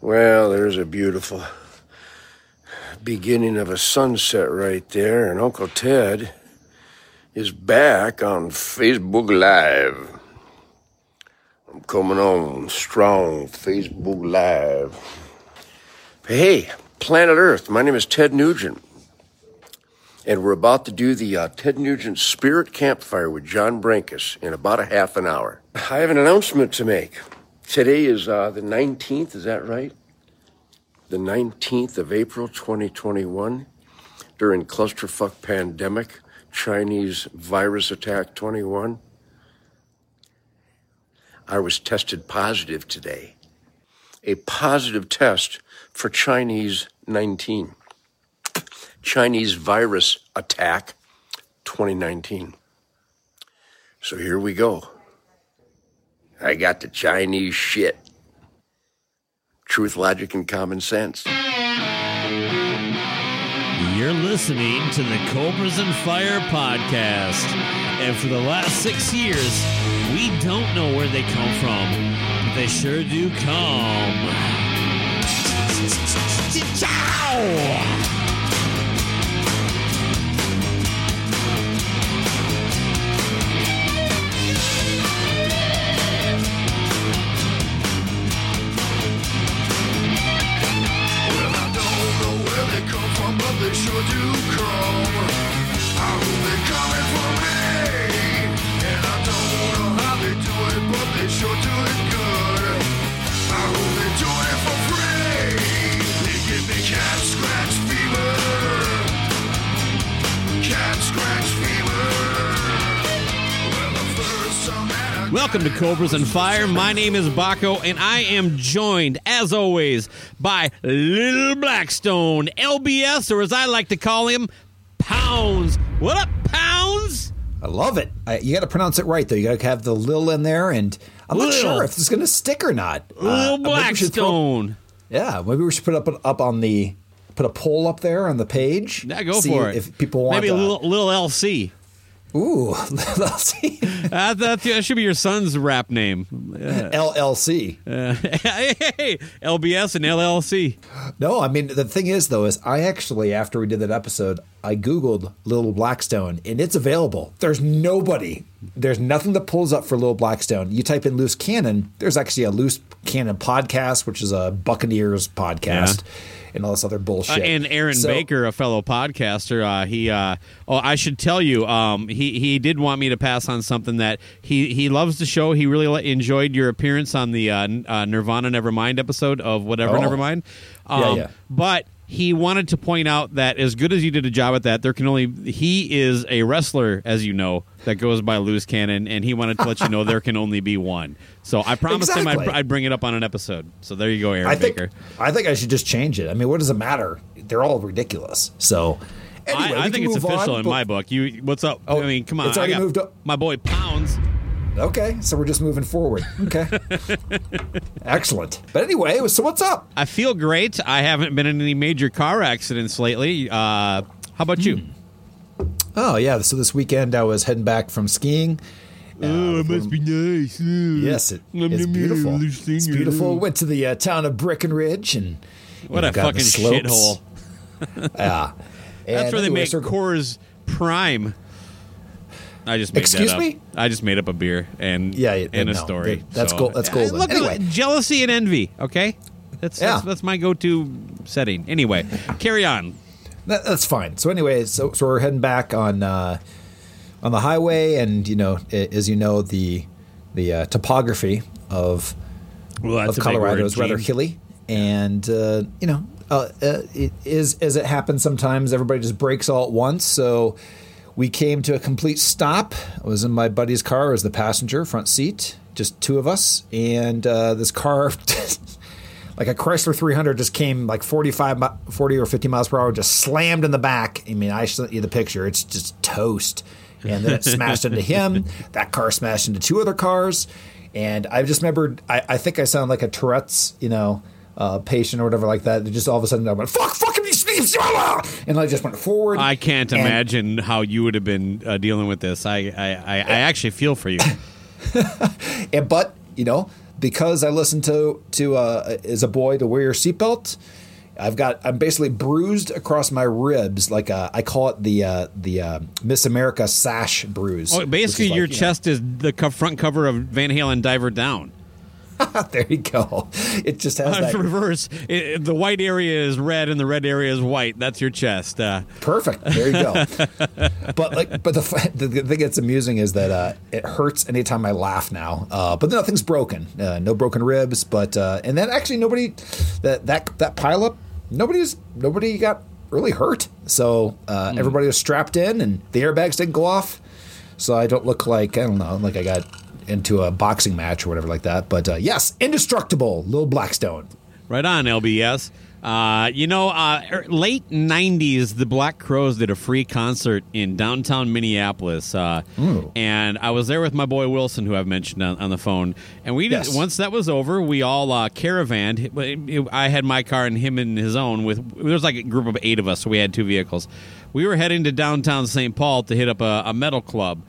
Well, there's a beautiful beginning of a sunset right there, and Uncle Ted is back on Facebook Live. I'm coming on strong, Facebook Live. Hey, Planet Earth, my name is Ted Nugent, and we're about to do the uh, Ted Nugent Spirit Campfire with John Brankus in about a half an hour. I have an announcement to make. Today is uh, the 19th, is that right? The 19th of April 2021, during clusterfuck pandemic, Chinese virus attack 21. I was tested positive today. A positive test for Chinese 19. Chinese virus attack 2019. So here we go. I got the Chinese shit. Truth, logic, and common sense. You're listening to the Cobras and Fire podcast. And for the last six years, we don't know where they come from, but they sure do come. Ciao! Welcome to Cobras and Fire. My name is Baco, and I am joined, as always, by Little Blackstone, LBS, or as I like to call him, Pounds. What up, Pounds? I love it. I, you got to pronounce it right, though. You got to have the lil in there, and I'm not Lil. sure if it's going to stick or not. Uh, Little throw- Blackstone. yeah, maybe we should put up up on the put a poll up there on the page. Yeah, go see for it. If people want, Maybe a uh, little, little LC. Ooh. Uh, that, that should be your son's rap name. LLC. Uh, hey, LBS and LLC. No, I mean the thing is though is I actually after we did that episode I googled Little Blackstone and it's available. There's nobody. There's nothing that pulls up for Little Blackstone. You type in loose cannon. There's actually a loose cannon podcast, which is a Buccaneers podcast, and all this other Uh, bullshit. and Aaron So- Baker, a fellow podcaster, uh, he. Uh, oh, I should tell you, um, he he did want me to pass on something that he he loves the show. He really enjoyed your appearance on the uh, N- uh, Nirvana Nevermind episode of whatever Oh. Nevermind. Yeah, Um, yeah. But he wanted to point out that as good as you did a job at that, there can only he is a wrestler, as you know, that goes by loose cannon, and he wanted to let you know there can only be one. So I promised him I'd, I'd bring it up on an episode. So there you go, Aaron I think Baker. I think I should just change it. I mean, what does it matter? They're all ridiculous. So anyway, I, I think it's official on, in my book. You, what's up? Oh, I mean, come on. it's already moved up. My boy Pounds. Okay, so we're just moving forward. Okay, excellent. But anyway, so what's up? I feel great. I haven't been in any major car accidents lately. Uh, how about you? Oh yeah, so this weekend I was heading back from skiing. Oh, it must be nice. Yes, it is beautiful. It's beautiful. Went to the uh, town of Breckenridge and you What know, a got fucking shithole. Yeah, That's And where they make so- Coors Prime. I just made Excuse that up. me? I just made up a beer and Yeah, yeah, and a story. that- that's So- gold- that's golden. Look, Anyway. jealousy and envy. Okay, that's Yeah. that's, that's my go-to setting. Anyway, carry on. That, that's fine. So anyway, so so we're heading back on uh, on the highway, and you know, a- as you know, the the uh, topography of Well, of Colorado is rather hilly, and uh, you know, uh, uh, it is as it happens sometimes. Everybody just breaks all at once, so. We came to a complete stop. I was in my buddy's car. I was the passenger, front seat, just two of us. And uh, this car, like a Chrysler 300, just came like 45, 40 or 50 miles per hour, just slammed in the back. I mean, I sent you the picture. It's just toast. And then it smashed into him. That car smashed into two other cars. And I just remembered, I, I think I sound like a Tourette's, you know, uh, patient or whatever like that. It just all of a sudden I went, fuck, fuck him, and I just went forward. I can't And- imagine how you would have been uh, dealing with this. I, I, I, I actually feel for you. And but you know, because I listened to to uh, as a boy to wear your seatbelt, I've got I'm basically bruised across my ribs like uh, I call it the uh, the uh, Miss America sash bruise. Oh, basically, is like, your you know, chest is the front cover of Van Halen Diver Down. there you go. It just has Uh, that reverse. It, the white area is red and the red area is white. That's your chest. Uh, Perfect. There you go. but like, but the, the thing that's amusing is that uh, it hurts anytime I laugh now. Uh, but nothing's broken. Uh, no broken ribs. But uh, and then actually nobody that that that pileup nobody's nobody got really hurt. So uh, everybody was strapped in and the airbags didn't go off. So I don't look like I don't know like I got into a boxing match or whatever like that. But uh, yes, indestructible, Lil Blackstone. right on, LBS. Uh, you know, uh, er, late '90s, the Black Crowes did a free concert in downtown Minneapolis, uh, and I was there with my boy Wilson, who I've mentioned on, on the phone. And we Yes. once that was over, we all uh, caravanned. I had my car and him in his own. With there was like a group of eight of us, so we had two vehicles. We were heading to downtown St. Paul to hit up a, a metal club.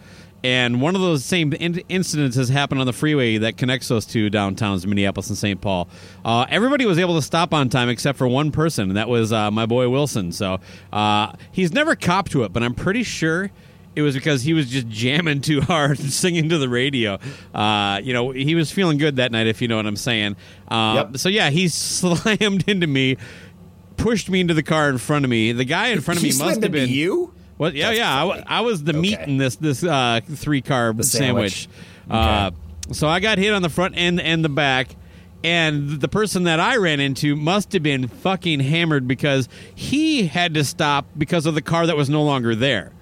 And one of those same in- incidents has happened on the freeway that connects those two downtowns, Minneapolis and St. Paul. Uh, everybody was able to stop on time except for one person, and that was uh, my boy Wilson. So uh, he's never copped to it, but I'm pretty sure it was because he was just jamming too hard, singing to the radio. Uh, you know, he was feeling good that night, if you know what I'm saying. Uh, Yep. So yeah, he slammed into me, pushed me into the car in front of me. The guy in front of He me must have been you. Well, yeah, That's yeah. I. I was the meat in this this uh, three carb sandwich. sandwich. Uh, so I got hit on the front end and the back, and the person that I ran into must have been fucking hammered because he had to stop because of the car that was no longer there.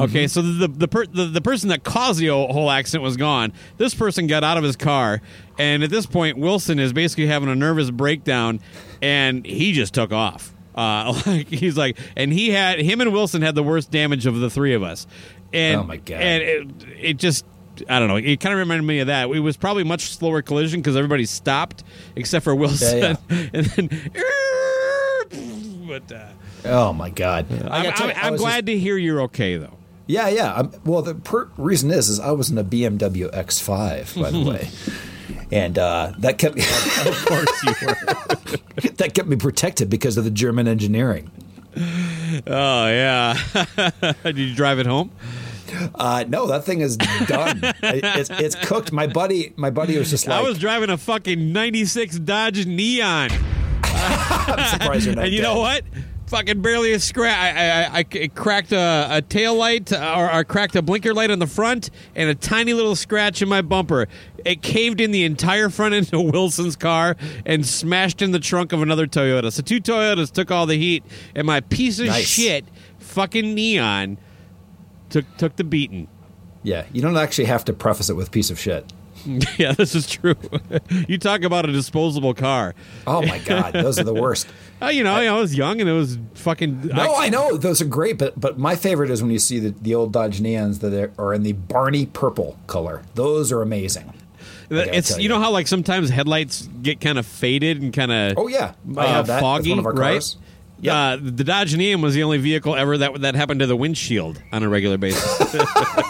Okay, so the the, per, the the person that caused the whole accident was gone. This person got out of his car, and at this point, Wilson is basically having a nervous breakdown, and he just took off. Uh, like he's like, and he had him and Wilson had the worst damage of the three of us. And Oh, my God. And it, it just. I don't know. It kind of reminded me of that. It was probably much slower collision because everybody stopped except for Wilson, Yeah, and then. But uh, Oh my god! I I'm, gotta I'm, you, I I'm was glad to hear you're okay, though. yeah, yeah. I'm, well, the per- reason is, is I was in a BMW X5, by the way, and uh, that kept me. Of course you were. that kept me protected because of the German engineering. Oh yeah. Did you drive it home? Uh, no, that thing is done. it's, it's cooked. My buddy, my buddy was just like, I was driving a fucking '96 Dodge Neon, I'm surprised you're not and you dead. know what? Fucking barely a scratch. I, I, I, cracked a, a tail light, or I cracked a blinker light on the front, and a tiny little scratch in my bumper. It caved in the entire front end of Wilson's car and smashed in the trunk of another Toyota. So two Toyotas took all the heat, and my piece of Nice. shit, fucking Neon, took took the beating. Yeah, you don't actually have to preface it with piece of shit. Yeah, this is true. you talk about a disposable car. Oh my god, those are the worst. Uh, you know, I was young and it was fucking. No, I know those are great, but but my favorite is when you see the, the old Dodge Neons that are- in the Barney purple color. Those are amazing. It's tell you know how like sometimes headlights get kind of faded and kind of Oh yeah, uh, that. Foggy, one of our right? Cars. Uh, the Dodge Neon was the only vehicle ever that that happened to the windshield on a regular basis.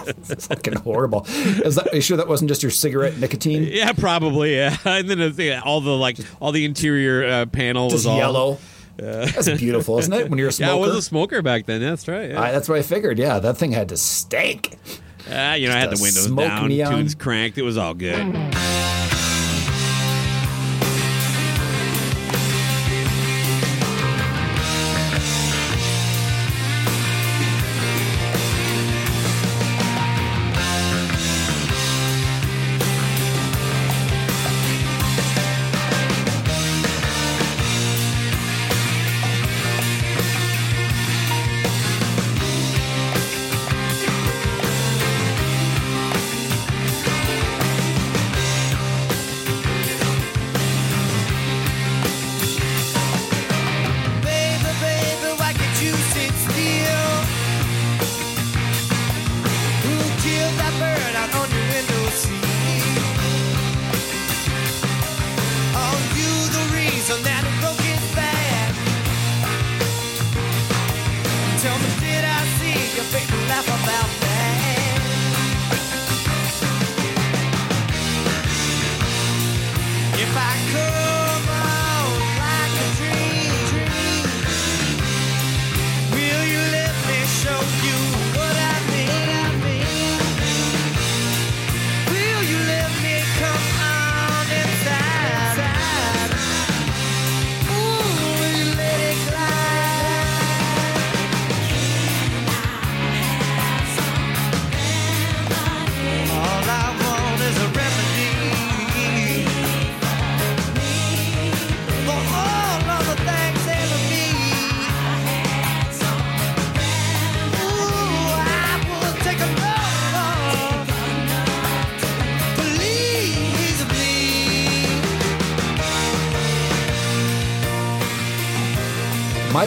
It's fucking horrible. Is that, are you sure that wasn't just your cigarette nicotine? yeah, probably. Yeah, and then yeah, all the like all the interior uh, panel Just was all yellow. That's beautiful, isn't it? When you're a smoker. Yeah. I was a smoker back then. That's right. Yeah. I, that's what I figured. Yeah, that thing had to stink. Ah, you know, I had the windows down, neon. tunes cranked. It was all good.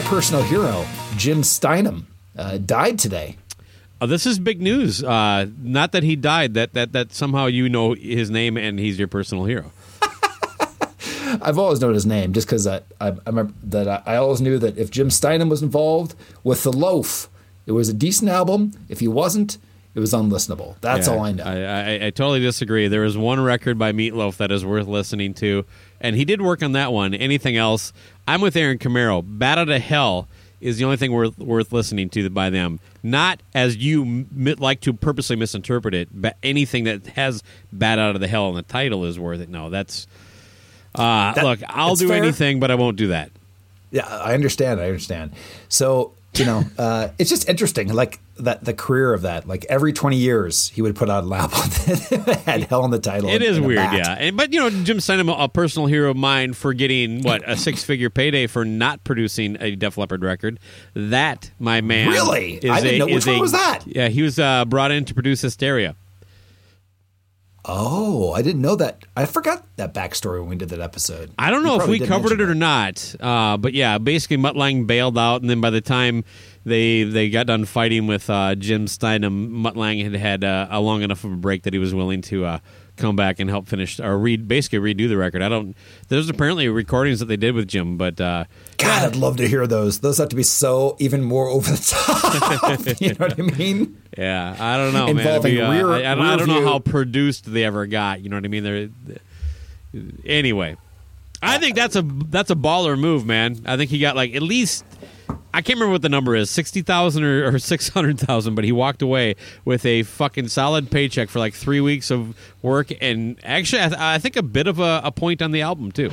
Personal hero, Jim Steinman, uh, died today. Uh, this is big news. Uh, not that he died. That that that somehow you know his name and he's your personal hero. I've always known his name just because I, I, I remember that I, I always knew that if Jim Steinman was involved with The Loaf, it was a decent album. If he wasn't, it was unlistenable. That's Yeah, all I know. I, I, I totally disagree. There is one record by Meatloaf that is worth listening to, and he did work on that one. Anything else? I'm with Aaron Camaro. Bat Out of Hell is the only thing worth worth listening to by them. Not as you m- like to purposely misinterpret it, but anything that has "Bad Out of the Hell" in the title is worth it. No, that's. Uh, That- look, I'll do fair. anything, but I won't do that. Yeah, I understand. I understand. So you know, uh, it's just interesting, like that the career of that. Like every twenty years, he would put out an album that had "Hell" in the title. It and- is and weird, yeah. And, but you know, Jim Steinman, a personal hero of mine, for getting what a six-figure payday for not producing a Def Leppard record. That, my man, Really? is I didn't a- know- which one a- was that? Yeah, he was uh, brought in to produce Hysteria. Oh, I didn't know that. I forgot that backstory when we did that episode. I don't know if we covered it or not, uh, but yeah, basically Mutt Lange bailed out, and then by the time they they got done fighting with uh, Jim Steinman, Mutt Lange had had uh, a long enough of a break that he was willing to uh, come back and help finish or read basically redo the record. I don't. There's apparently recordings that they did with Jim, but uh, God, I'd love to hear those. Those have to be so even more over the top. you know what I mean? Yeah, I don't know, man. Involving be, uh, rear- I, I don't, I don't know rear how produced they ever got. You know what I mean? They're, anyway, I think that's a that's a baller move, man. I think he got like at least I can't remember what the number is sixty thousand or, or six hundred thousand, but he walked away with a fucking solid paycheck for like three weeks of work, and actually, I, th- I think a bit of a, a point on the album too.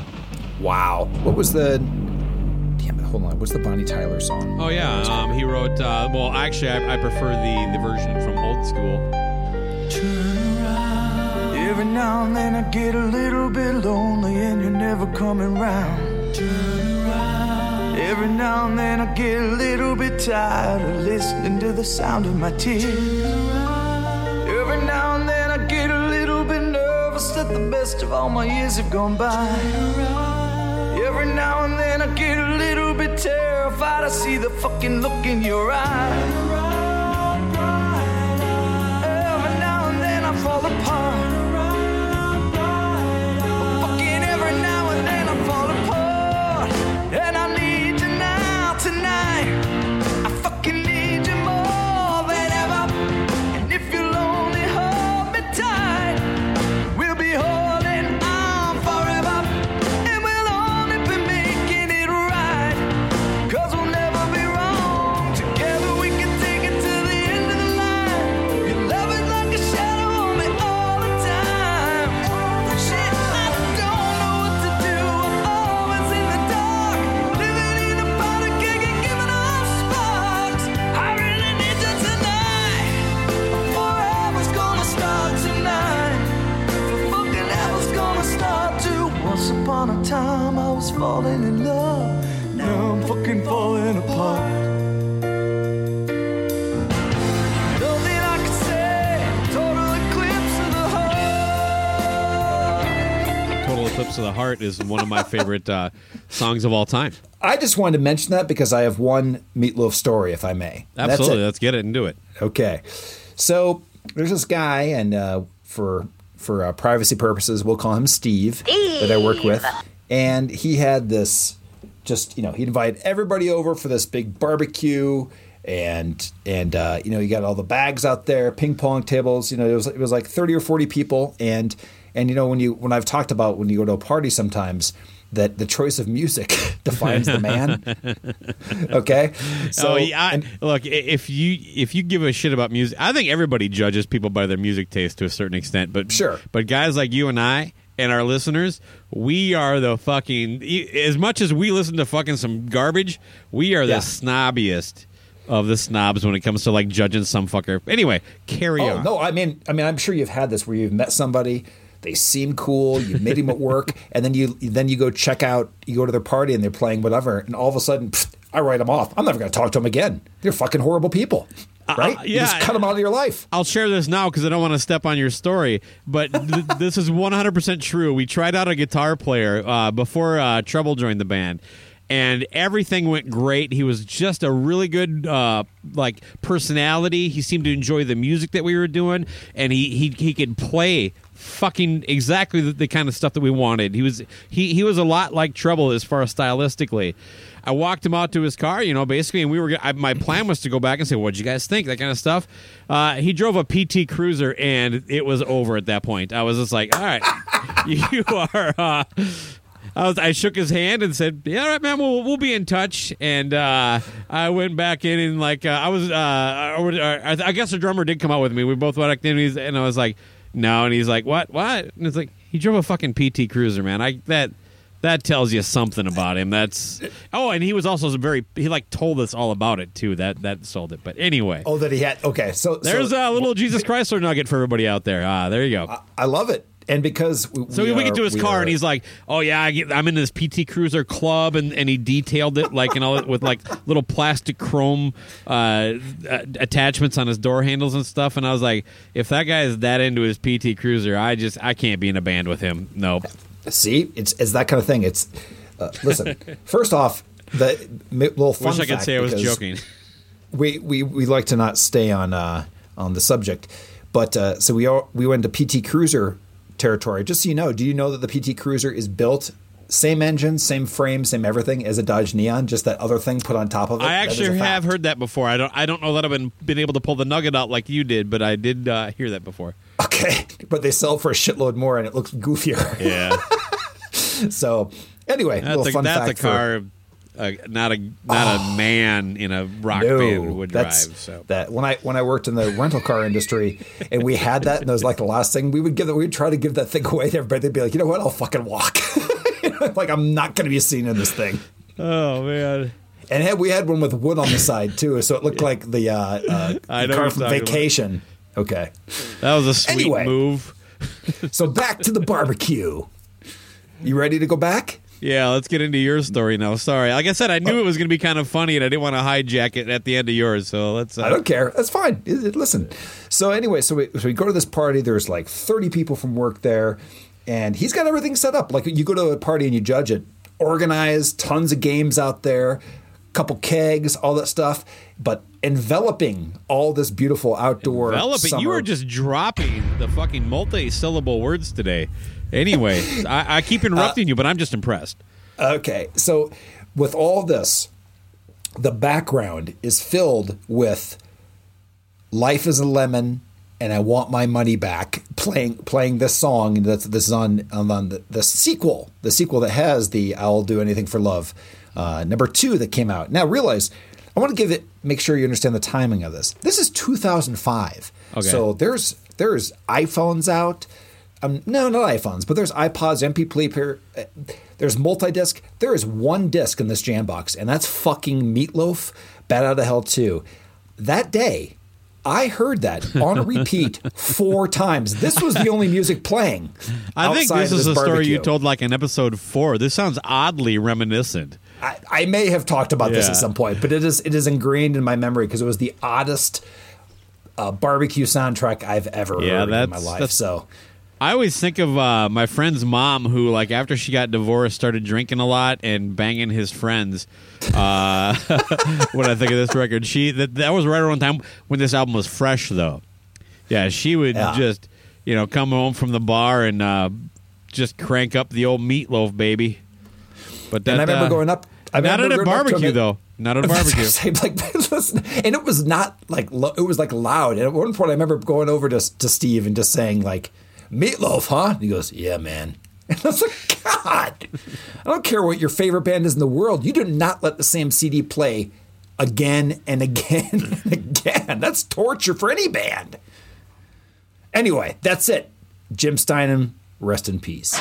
Wow. What was the? Damn it! Hold on. What's the Bonnie Tyler song? Oh yeah, um, he wrote. Uh, well, actually, I, I prefer the the version from old school. Every now and then I get a little bit lonely and you're never coming round. Every now and then I get a little bit tired of listening to the sound of my tears. Every now and then I get a little bit nervous that the best of all my years have gone by. Every now and then I get a little bit terrified. I see the fucking look in your eye. Every now and then I fall apart. Falling in love. Now I'm fucking falling apart. Nothing I could say, total eclipse of the heart. Total Eclipse of the Heart is one of my favorite uh, songs of all time. I just wanted to mention that because I have one meatloaf story, if I may. Absolutely. Let's get it and do it. Okay, so there's this guy, and uh, for for uh, privacy purposes, we'll call him Steve, that I work with, and he had this just you know he'd invite everybody over for this big barbecue. And and uh, you know you got all the bags out there, ping pong tables. You know it was it was like thirty or forty people, and and you know when you when I've talked about when you go to a party sometimes that the choice of music defines the man. okay, So, oh, yeah, I- and- look, if you if you give a shit about music, I think everybody judges people by their music taste to a certain extent. But Sure. but guys like you and I and our listeners, we are the fucking as much as we listen to fucking some garbage, we are the Yeah. snobbiest of the snobs when it comes to like judging some fucker. Anyway, carry Oh on. no, I mean, I mean, I'm sure you've had this where you've met somebody, they seem cool, you meet him at work, and then you then you go check out, you go to their party and they're playing whatever, and all of a sudden, pfft, I write them off. I'm never going to talk to them again. They're fucking horrible people, right? You yeah. just cut them out of your life. I'll share this now because I don't want to step on your story, but th- this is 100% true. We tried out a guitar player uh, before uh, Trouble joined the band, and everything went great. He was just a really good uh, like personality. He seemed to enjoy the music that we were doing, and he he, he could play fucking exactly the, the kind of stuff that we wanted. He was he he was a lot like Trouble as far as stylistically. I walked him out to his car, you know, basically, and we were. I, my plan was to go back and say, "What'd you guys think?" That kind of stuff. Uh, he drove a PT Cruiser, and it was over at that point. I was just like, "All right, you are." Uh, I was. I shook his hand and said, "Yeah, all right, man. We'll we'll be in touch." And uh, I went back in and like uh, I was. Uh, I, uh, I guess the drummer did come out with me. We both went he's- and I was like, "No," and he's like, "What? What?" And it's like he drove a fucking PT Cruiser, man. I that. That tells you something about him. That's oh, and he was also very he like told us all about it too. That that sold it. But anyway, Oh, that he had. Okay, so there's so, a little Jesus Chrysler nugget for everybody out there. Ah, there you go. I love it, and because we, So we, are- get to his car are- and he's like, "Oh yeah, I get, I'm in this PT Cruiser club," and, and he detailed it like and all with like little plastic chrome uh, uh, attachments on his door handles and stuff. And I was like, if that guy is that into his PT Cruiser, I just I can't be in a band with him. Nope. See, it's it's that kind of thing. It's uh, listen. first off, the little fun Wish I could say I was joking. we, we we like to not stay on uh, on the subject, but uh, so we all, we went to PT Cruiser territory. Just so you know, do you know that the PT Cruiser is built same engine, same frame, same everything as a Dodge Neon? Just that other thing put on top of it. I a actually have heard that before. I don't I don't know that I've been been able to pull the nugget out like you did, but I did uh, hear that before. Okay, but they sell for a shitload more, and it looks goofier. Yeah, so anyway, that's little a, fun that's a fact for- car. Uh, not a not a man in a rock No, band would drive. So that when I when I worked in the rental car industry and we had that and it was like the last thing we would give that we'd try to give that thing away to everybody. They'd be like, you know what, I'll fucking walk. like I'm not going to be seen in this thing. oh man. And had, we had one with wood on the side too, so it looked like the, uh, uh, I know car from you're about. Vacation. Okay, That was a sweet Anyway. move. so back to the barbecue. You ready to go back? Yeah, let's get into your story now. Sorry. Like I said, I knew it was going to be kind of funny, and I didn't want to hijack it at the end of yours. So let's. Uh, I don't care. That's fine. Listen. So anyway, so we, so we go to this party. There's like 30 people from work there, and he's got everything set up. Like you go to a party and you judge it, organized, tons of games out there, couple kegs, all that stuff. But enveloping all this beautiful outdoor. Enveloping. it. You are just dropping the fucking multi-syllable words today. Anyway, I, I keep interrupting you, but I'm just impressed. Okay, so with all this, the background is filled with "Life is a Lemon" and "I Want My Money Back." Playing playing this song that's this is on on, the, the sequel, the sequel that has the "I'll Do Anything for Love" uh, number two that came out. Now realize, I want to give it. Make sure you understand the timing of this. This is 2005. Okay. So there's there's iPhones out. Um, no, not iPhones, but there's iPods, MP3 player. uh, There's multi-disc. There is one disc in this jam box, and that's fucking Meatloaf, Bat Out of Hell 2. That day, I heard that on repeat four times. This was the only music playing. I think this is a story you told like in episode four. This sounds oddly reminiscent. I, I may have talked about this at some point, but it is it is ingrained in my memory because it was the oddest uh, barbecue soundtrack I've ever Yeah, heard in my life. that's- So I always think of uh, my friend's mom, who like after she got divorced, started drinking a lot and banging his friends. Uh, when I think of this record, she that that was right around the time when this album was fresh, though. Yeah, she would Yeah. just you know come home from the bar and uh, just crank up the old meatloaf, baby. But that, and I remember uh, going up. I not at a barbecue though. Not at a barbecue. Like, listen, and it was not like it was like loud. And at one point, I remember going over to to Steve and just saying like, "Meatloaf, huh?" And he goes, "Yeah, man." And I was like, "God, I don't care what your favorite band is in the world. You do not let the same CD play again and again and again. That's torture for any band." Anyway, that's it. Jim Steinman, rest in peace.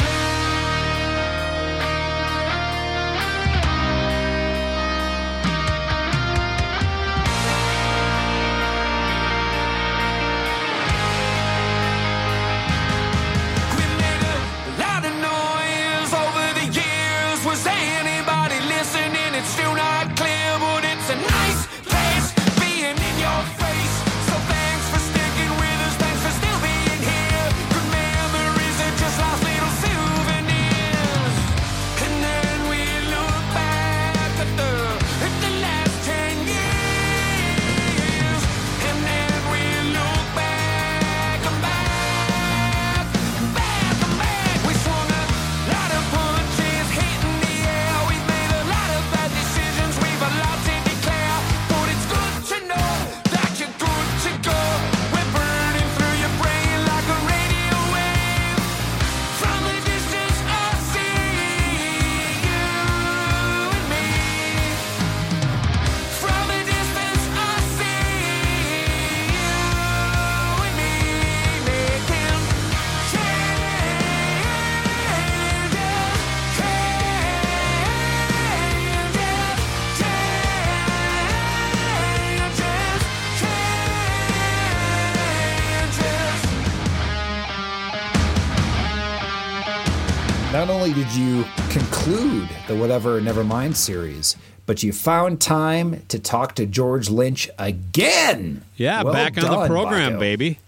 Whatever Nevermind series, but you found time to talk to George Lynch again. Yeah, Well back on the program, Baco. baby.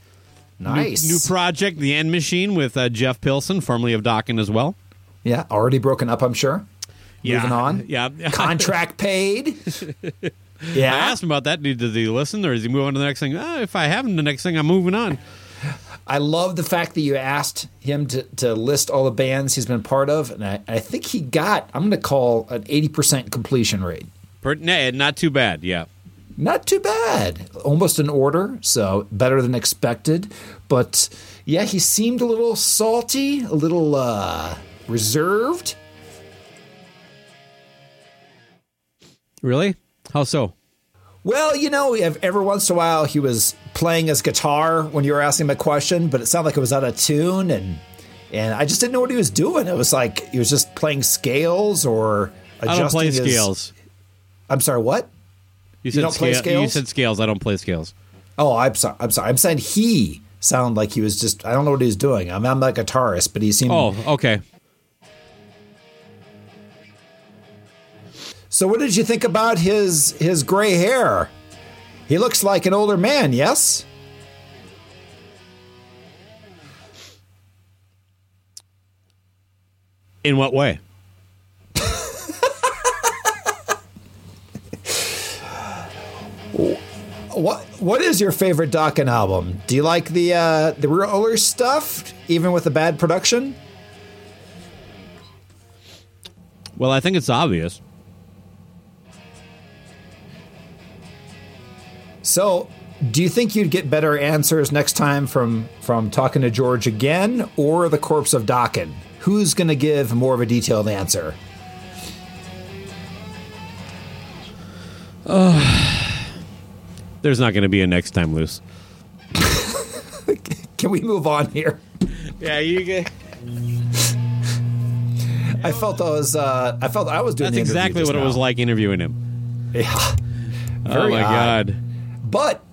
Nice. New project, The End Machine, with uh, Jeff Pilson, formerly of Dokken as well. yeah, already broken up, I'm sure. Yeah. Moving on. Yeah. Contract paid. Yeah. I asked him about that. Did, did he listen or is he moving on to the next thing? Ah, if I haven't, the next thing I'm moving on. I love the fact that you asked him to, to list all the bands he's been part of, and I, I think he got, I'm going to call an 80% completion rate. Per, nah, not too bad. Yeah. Not too bad. Almost an order, so better than expected. But yeah, he seemed a little salty, a little uh, reserved. Really? How so? Well, you know, every once in a while he was playing his guitar when you were asking him a question, but it sounded like it was out of tune, and and I just didn't know what he was doing. It was like he was just playing scales or I adjusting don't play his- scales. I'm sorry, what? You said don't play scale- You said scales. I don't play scales. Oh, I'm sorry. I'm sorry. I'm saying he sounded like he was just. I don't know what he was doing. I'm, I'm not a guitarist, but he seemed. Oh, okay. So, what did you think about his his gray hair? He looks like an older man. Yes. In what way? What What is your favorite Dokken album? Do you like the uh, the roller stuff, even with the bad production? Well, I think it's obvious. So, do you think you'd get better answers next time from from talking to George again, or the corpse of Dokken? Who's going to give more of a detailed answer? There's not going to be a next time, Loose. Can we move on here? Yeah, you get. I felt I was uh, I felt I was doing That's the exactly just what it was like interviewing him. Yeah. oh my odd. god. But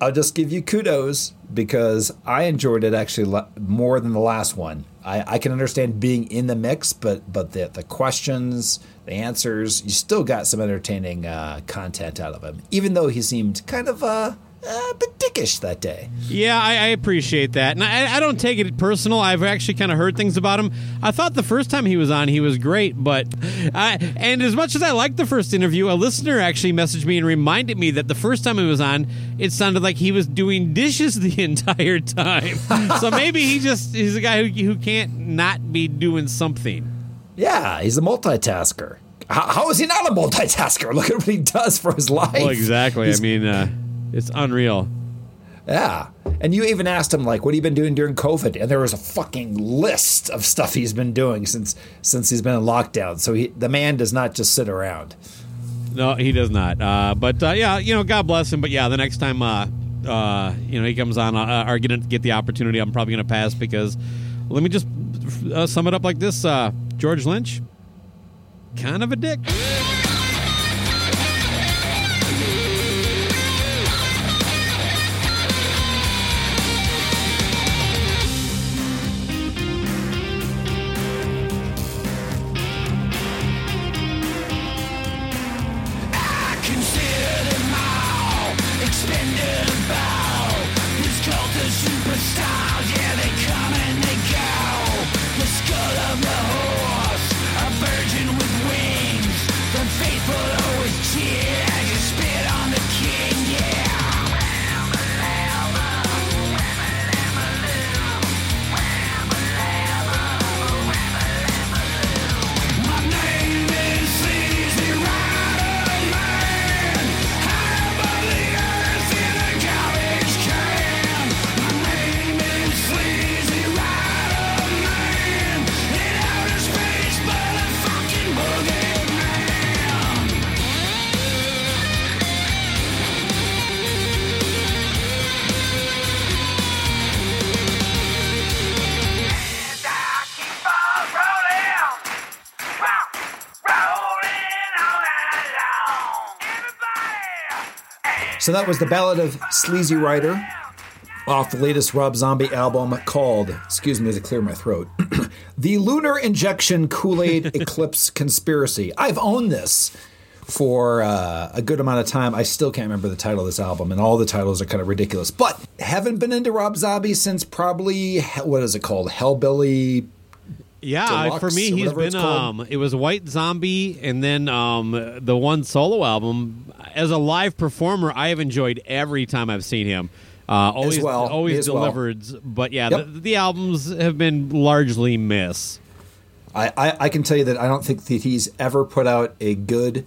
I'll just give you kudos because I enjoyed it actually more than the last one. I, I can understand being in the mix, but but the the questions, the answers, you still got some entertaining uh, content out of him, even though he seemed kind of uh, a bit dickish that day. Yeah, I, I appreciate that, and I, I don't take it personal. I've actually kind of heard things about him. I thought the first time he was on, he was great, but I, and as much as I liked the first interview, a listener actually messaged me and reminded me that the first time he was on, it sounded like he was doing dishes the entire time. so maybe he just he's a guy who, who can't not be doing something. Yeah, he's a multitasker. How, how is he not a multitasker? Look at what he does for his life. Well, exactly. I mean, uh, it's unreal. Yeah. And you even asked him like what he been doing during COVID? And there was a fucking list of stuff he's been doing since since he's been in lockdown. So he, the man does not just sit around. No, he does not. Uh, but uh, yeah, you know, God bless him. But yeah, the next time, uh, uh, you know, he comes on, uh, or gonna get the opportunity, I'm probably gonna pass because. Let me just uh, sum it up like this: uh, George Lynch, kind of a dick. That was the Ballad of Sleazy Rider off the latest Rob Zombie album called, excuse me to clear my throat, The Lunar Injection Kool Aid Eclipse Conspiracy. I've owned this for uh, a good amount of time. I still can't remember the title of this album, and all the titles are kind of ridiculous. But haven't been into Rob Zombie since probably, what is it called? Hellbilly. Yeah, Deluxe for me, he's been. Um, it was White Zombie, and then um, the one solo album. As a live performer, I have enjoyed every time I've seen him. Uh, always, well. Always as well. delivered. But yeah, Yep. the, the albums have been largely miss. I, I, I can tell you that I don't think that he's ever put out a good,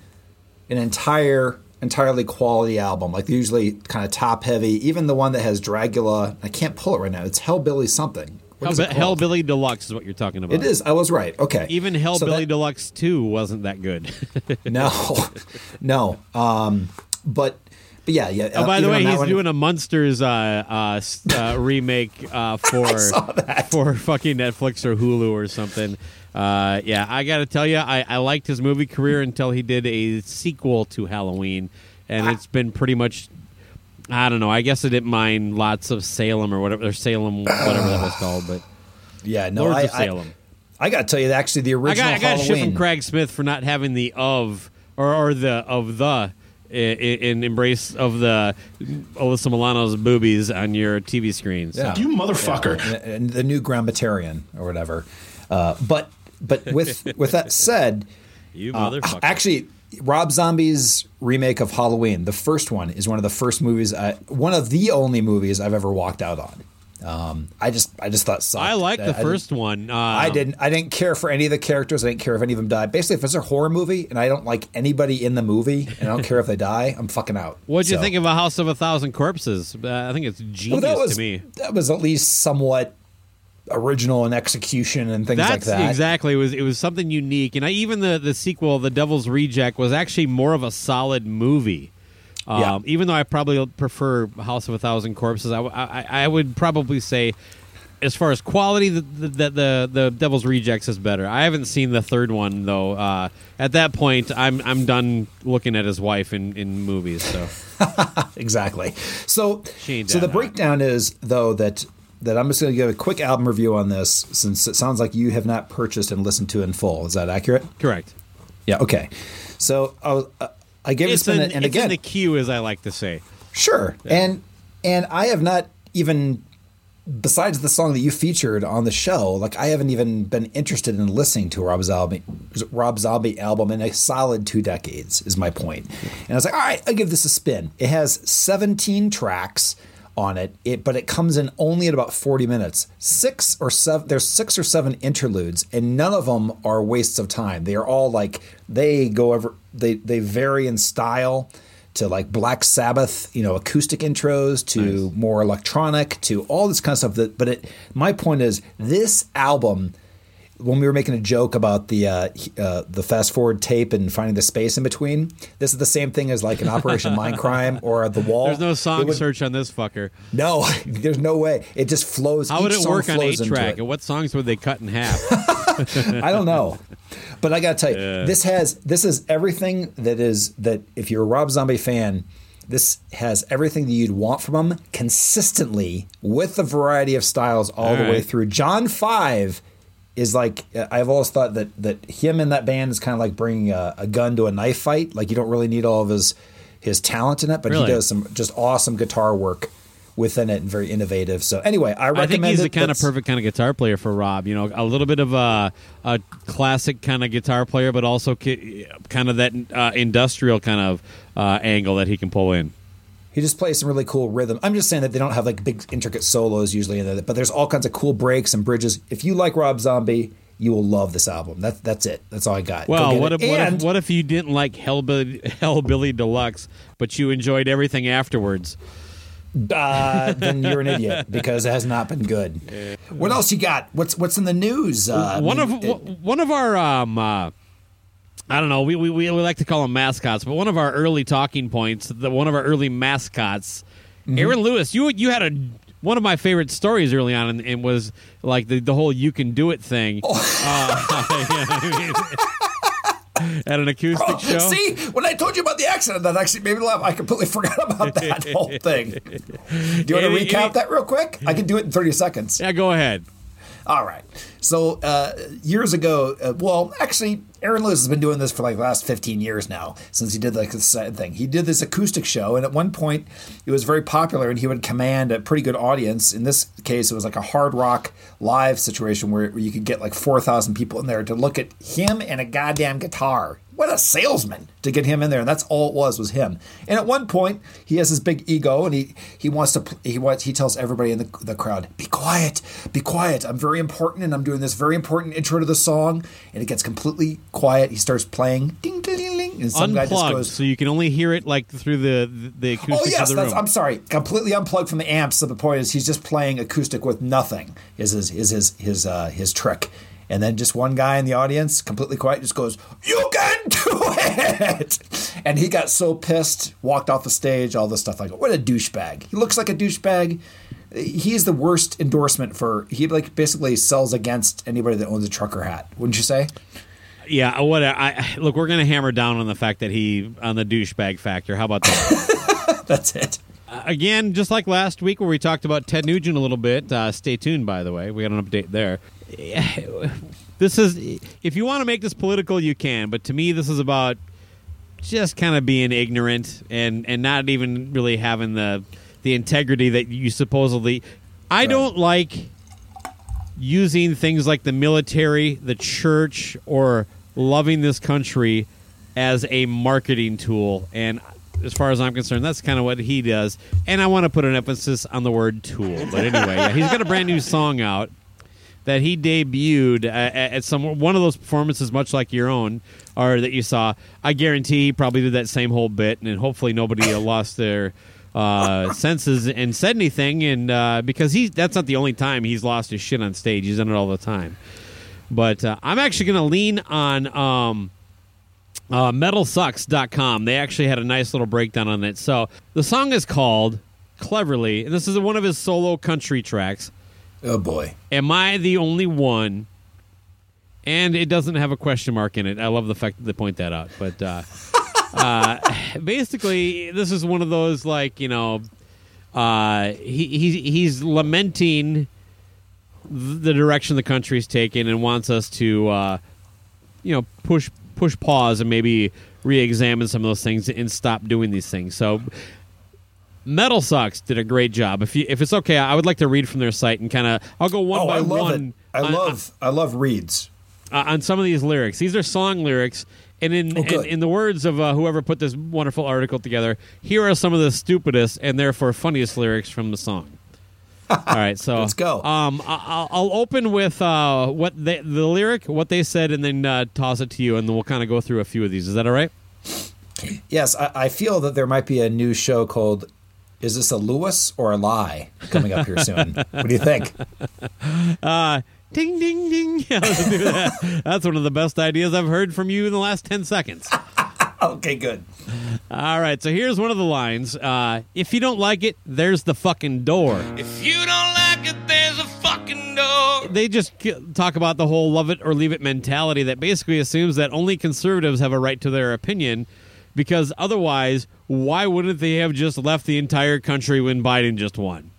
an entire, entirely quality album. Like usually kind of top heavy. Even the one that has Dracula, I can't pull it right now. It's Hellbilly something. It? Hellbilly Deluxe is what you're talking about. It is. I was right. Okay. Even So Hellbilly that- Deluxe 2 wasn't that good. No, no. Um, but but yeah, yeah. Oh, by the way, he's one- doing a Munsters uh, uh, uh, remake uh, for for fucking Netflix or Hulu or something. Uh, yeah, I got to tell you, I, I liked his movie career until he did a sequel to Halloween, and it's been pretty much. I don't know. I guess I didn't mind lots of Salem or whatever, or Salem, whatever that was called. But Yeah, no. Lords I, of Salem. I, got to tell you, actually, the I original got I got shit Halloween. from Craig Smith for not having the of or, or the of the i- i- in embrace of the Alyssa Milano's boobies on your TV screen. So. Yeah. You motherfucker. and, and the new Grammatarian or whatever. Uh, but but with with that said, You uh, motherfucker. actually, Rob Zombie's remake of Halloween, the first one, is one of the first movies, I, one of the only movies I've ever walked out on. Um, I just I just thought sucked. I like the didn't- first one. Uh, I didn't. I didn't care for any of the characters. I didn't care if any of them died. Basically, if it's a horror movie and I don't like anybody in the movie and I don't care if they die, I'm fucking out. What'd you think of A House of a Thousand Corpses? Uh, I think it's Well, genius that was to me. that was at least somewhat original and execution and things like That's that. exactly it was. It was something unique, and I, even the the sequel, The Devil's Reject, was actually more of a solid movie. Um, Yeah. Even though I probably prefer House of a Thousand Corpses, I I would probably say as far as quality, the the, the the Devil's Rejects is better. I haven't seen the third one though. Uh, at that point, I'm I'm done looking at his wife in, in movies. So exactly. So, so the breakdown is though that that I'm just going to give a quick album review on this since it sounds like you have not purchased and listened to in full. Is that accurate? correct. Yeah. Okay. So I was, uh, I gave It's it a spin, in, and it's again, in the queue, as I like to say. Sure. And and I have not even besides the song that you featured on the show, like I haven't even been interested in listening to Rob Zombie Rob Zombie album in a solid two decades is my point. And I was like, all right, I'll give this a spin. It has 17 tracks on it, it but it comes in only at about 40 minutes. Six or seven there's six or seven interludes and none of them are wastes of time. They are all like they go over they they vary in style to like Black Sabbath, you know, acoustic intros to more electronic to all this kind of stuff. That, but it, my point is, this album, when we were making a joke about the uh, uh, the fast forward tape and finding the space in between, this is the same thing as like an Operation Mindcrime or The Wall. There's no song would- search on this fucker. No, there's no way. It just flows. How would it work on eight track? And what songs would they cut in half? I don't know, but I gotta tell you, this has this is everything that is that if you're a Rob Zombie fan, this has everything that you'd want from him consistently with a variety of styles all, All the way through. John Five is like I've always thought that that him in that band is kind of like bringing a, a gun to a knife fight. Like you don't really need all of his his talent in it, but Really? he does some just awesome guitar work within it and very innovative. So anyway, I I recommend think he's it. the kind of perfect kind of guitar player for Rob. You know, a little bit of a, a classic kind of guitar player, but also ki- kind of that uh, industrial kind of uh, angle that he can pull in. He just plays some really cool rhythm. I'm just saying that they don't have like big intricate solos usually in there, but there's all kinds of cool breaks and bridges. If you like Rob Zombie, you will love this album. That's that's it. That's all I got. Well, what if, what, if, what if you didn't like Hellbilly, Hellbilly Deluxe, but you enjoyed everything afterwards? uh, then you're an idiot because it has not been good. What else you got? What's what's in the news? Uh, I one mean, of it- one of our um, uh, I don't know. We, we we like to call them mascots, but one of our early talking points, the one of our early mascots, Mm-hmm. Aaron Lewis. You you had a one of my favorite stories early on, and, and was like the the whole "you can do it" thing. Uh, at an acoustic show. See, when I told you about the accident, that actually made me laugh. I completely forgot about that whole thing. Do you want to recap that real quick? I can do it in 30 seconds. Yeah, go ahead. All right. So uh, years ago, uh, well, actually, Aaron Lewis has been doing this for like the last 15 years now since he did like side thing. He did this acoustic show, and at one point, it was very popular, and he would command a pretty good audience. In this case, it was like a hard rock live situation where, where you could get like 4,000 people in there to look at him and a goddamn guitar. What a salesman to get him in there, and that's all it was was him. And at one point, he has this big ego, and he he wants to he wants he tells everybody in the, the crowd, "Be quiet, be quiet. I'm very important, and I'm doing this very important intro to the song." And it gets completely quiet. He starts playing, ding ding ding, ding and some guy just goes, so you can only hear it like through the the acoustics Oh yes, of the that's, room. I'm sorry, completely unplugged from the amps. So the point is, he's just playing acoustic with nothing. Is his is his his uh, his trick. And then just one guy in the audience, completely quiet, just goes, "You can do it!" And he got so pissed, walked off the stage, all this stuff. Like, what a douchebag! He looks like a douchebag. He's the worst endorsement for. He like basically sells against anybody that owns a trucker hat. Wouldn't you say? Yeah, what I, I look, we're going to hammer down on the fact that he on the douchebag factor. How about that? That's it. Again, just like last week where we talked about Ted Nugent a little bit. Uh, stay tuned, by the way. We got an update there. This is if you want to make this political, you can. But to me, this is about just kind of being ignorant and and not even really having the the integrity that you supposedly. I don't like using things like the military, the church, or loving this country as a marketing tool. And as far as I'm concerned, that's kind of what he does. And I want to put an emphasis on the word tool. But anyway, yeah, he's got a brand new song out that he debuted uh, at some one of those performances, much like your own, or that you saw. I guarantee he probably did that same whole bit, and hopefully nobody lost their uh, senses and said anything. And uh, because he, that's not the only time he's lost his shit on stage. He's done it all the time. But uh, I'm actually going to lean on. Um, uh, metalsucks.com. They actually had a nice little breakdown on it. So the song is called Cleverly, and this is one of his solo country tracks. Oh boy. Am I the only one? And it doesn't have a question mark in it. I love the fact that they point that out. But uh, uh, basically, this is one of those like you know, uh, he, he he's lamenting the direction the country's taken and wants us to uh, you know push push pause and maybe re-examine some of those things and stop doing these things. So. Metal Sucks did a great job. If you, if it's okay, I would like to read from their site and kind of I'll go one oh, by I love one. it. I on- love I love reads. uh, on some of these lyrics. These are song lyrics, and in Oh, in, in the words of uh, whoever put this wonderful article together, here are some of the stupidest and therefore funniest lyrics from the song. All right, so Let's go. Um, I- I'll, I'll open with uh, what they, the lyric, what they said, and then uh, toss it to you, and then we'll kind of go through a few of these. Is that all right? Yes, I, I feel that there might be a new show called "Is This a Lewis or a Lie?" coming up here soon. what do you think? Ding, ding, ding. Yeah, let's do that. That's one of the best ideas I've heard from you in the last 10 seconds. Okay, good. All right, so here's one of the lines. Uh, if you don't like it, there's the fucking door. If you don't like it, there's a fucking door. They just k- talk about the whole love it or leave it mentality that basically assumes that only conservatives have a right to their opinion because otherwise, why wouldn't they have just left the entire country when Biden just won?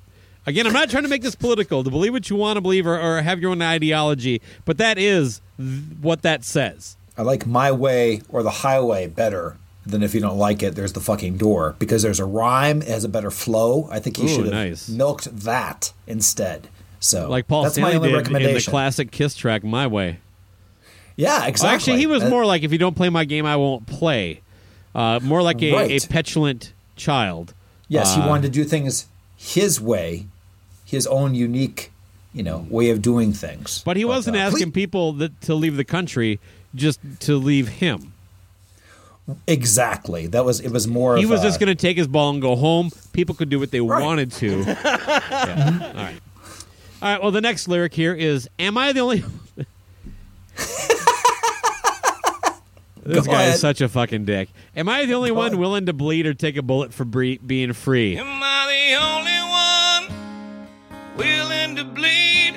Again, I'm not trying to make this political, to believe what you want to believe or, or have your own ideology, but that is th- what that says. I like my way or the highway better than if you don't like it. There's the fucking door because there's a rhyme, it has a better flow. I think he Ooh, should have nice. milked that instead. So Like Paul that's Stanley my only did in the classic Kiss track, My Way. yeah, Well, exactly. actually, he was Uh, more like, if you don't play my game, I won't play. Uh, more like a, a petulant child. Yes, he Uh, wanted to do things his way, his own unique, you know, way of doing things. But he wasn't uh, asking ple- people that, to leave the country, just to leave him. exactly. That was it. Was more. He of was a- just going to take his ball and go home. People could do what they Right. wanted to. Yeah. All right. All right. Well, the next lyric here is Am I the only. this Go guy ahead. is such a fucking dick. Am I the only Go one ahead. willing to bleed or take a bullet for bre- being free? Am I the only one willing to bleed?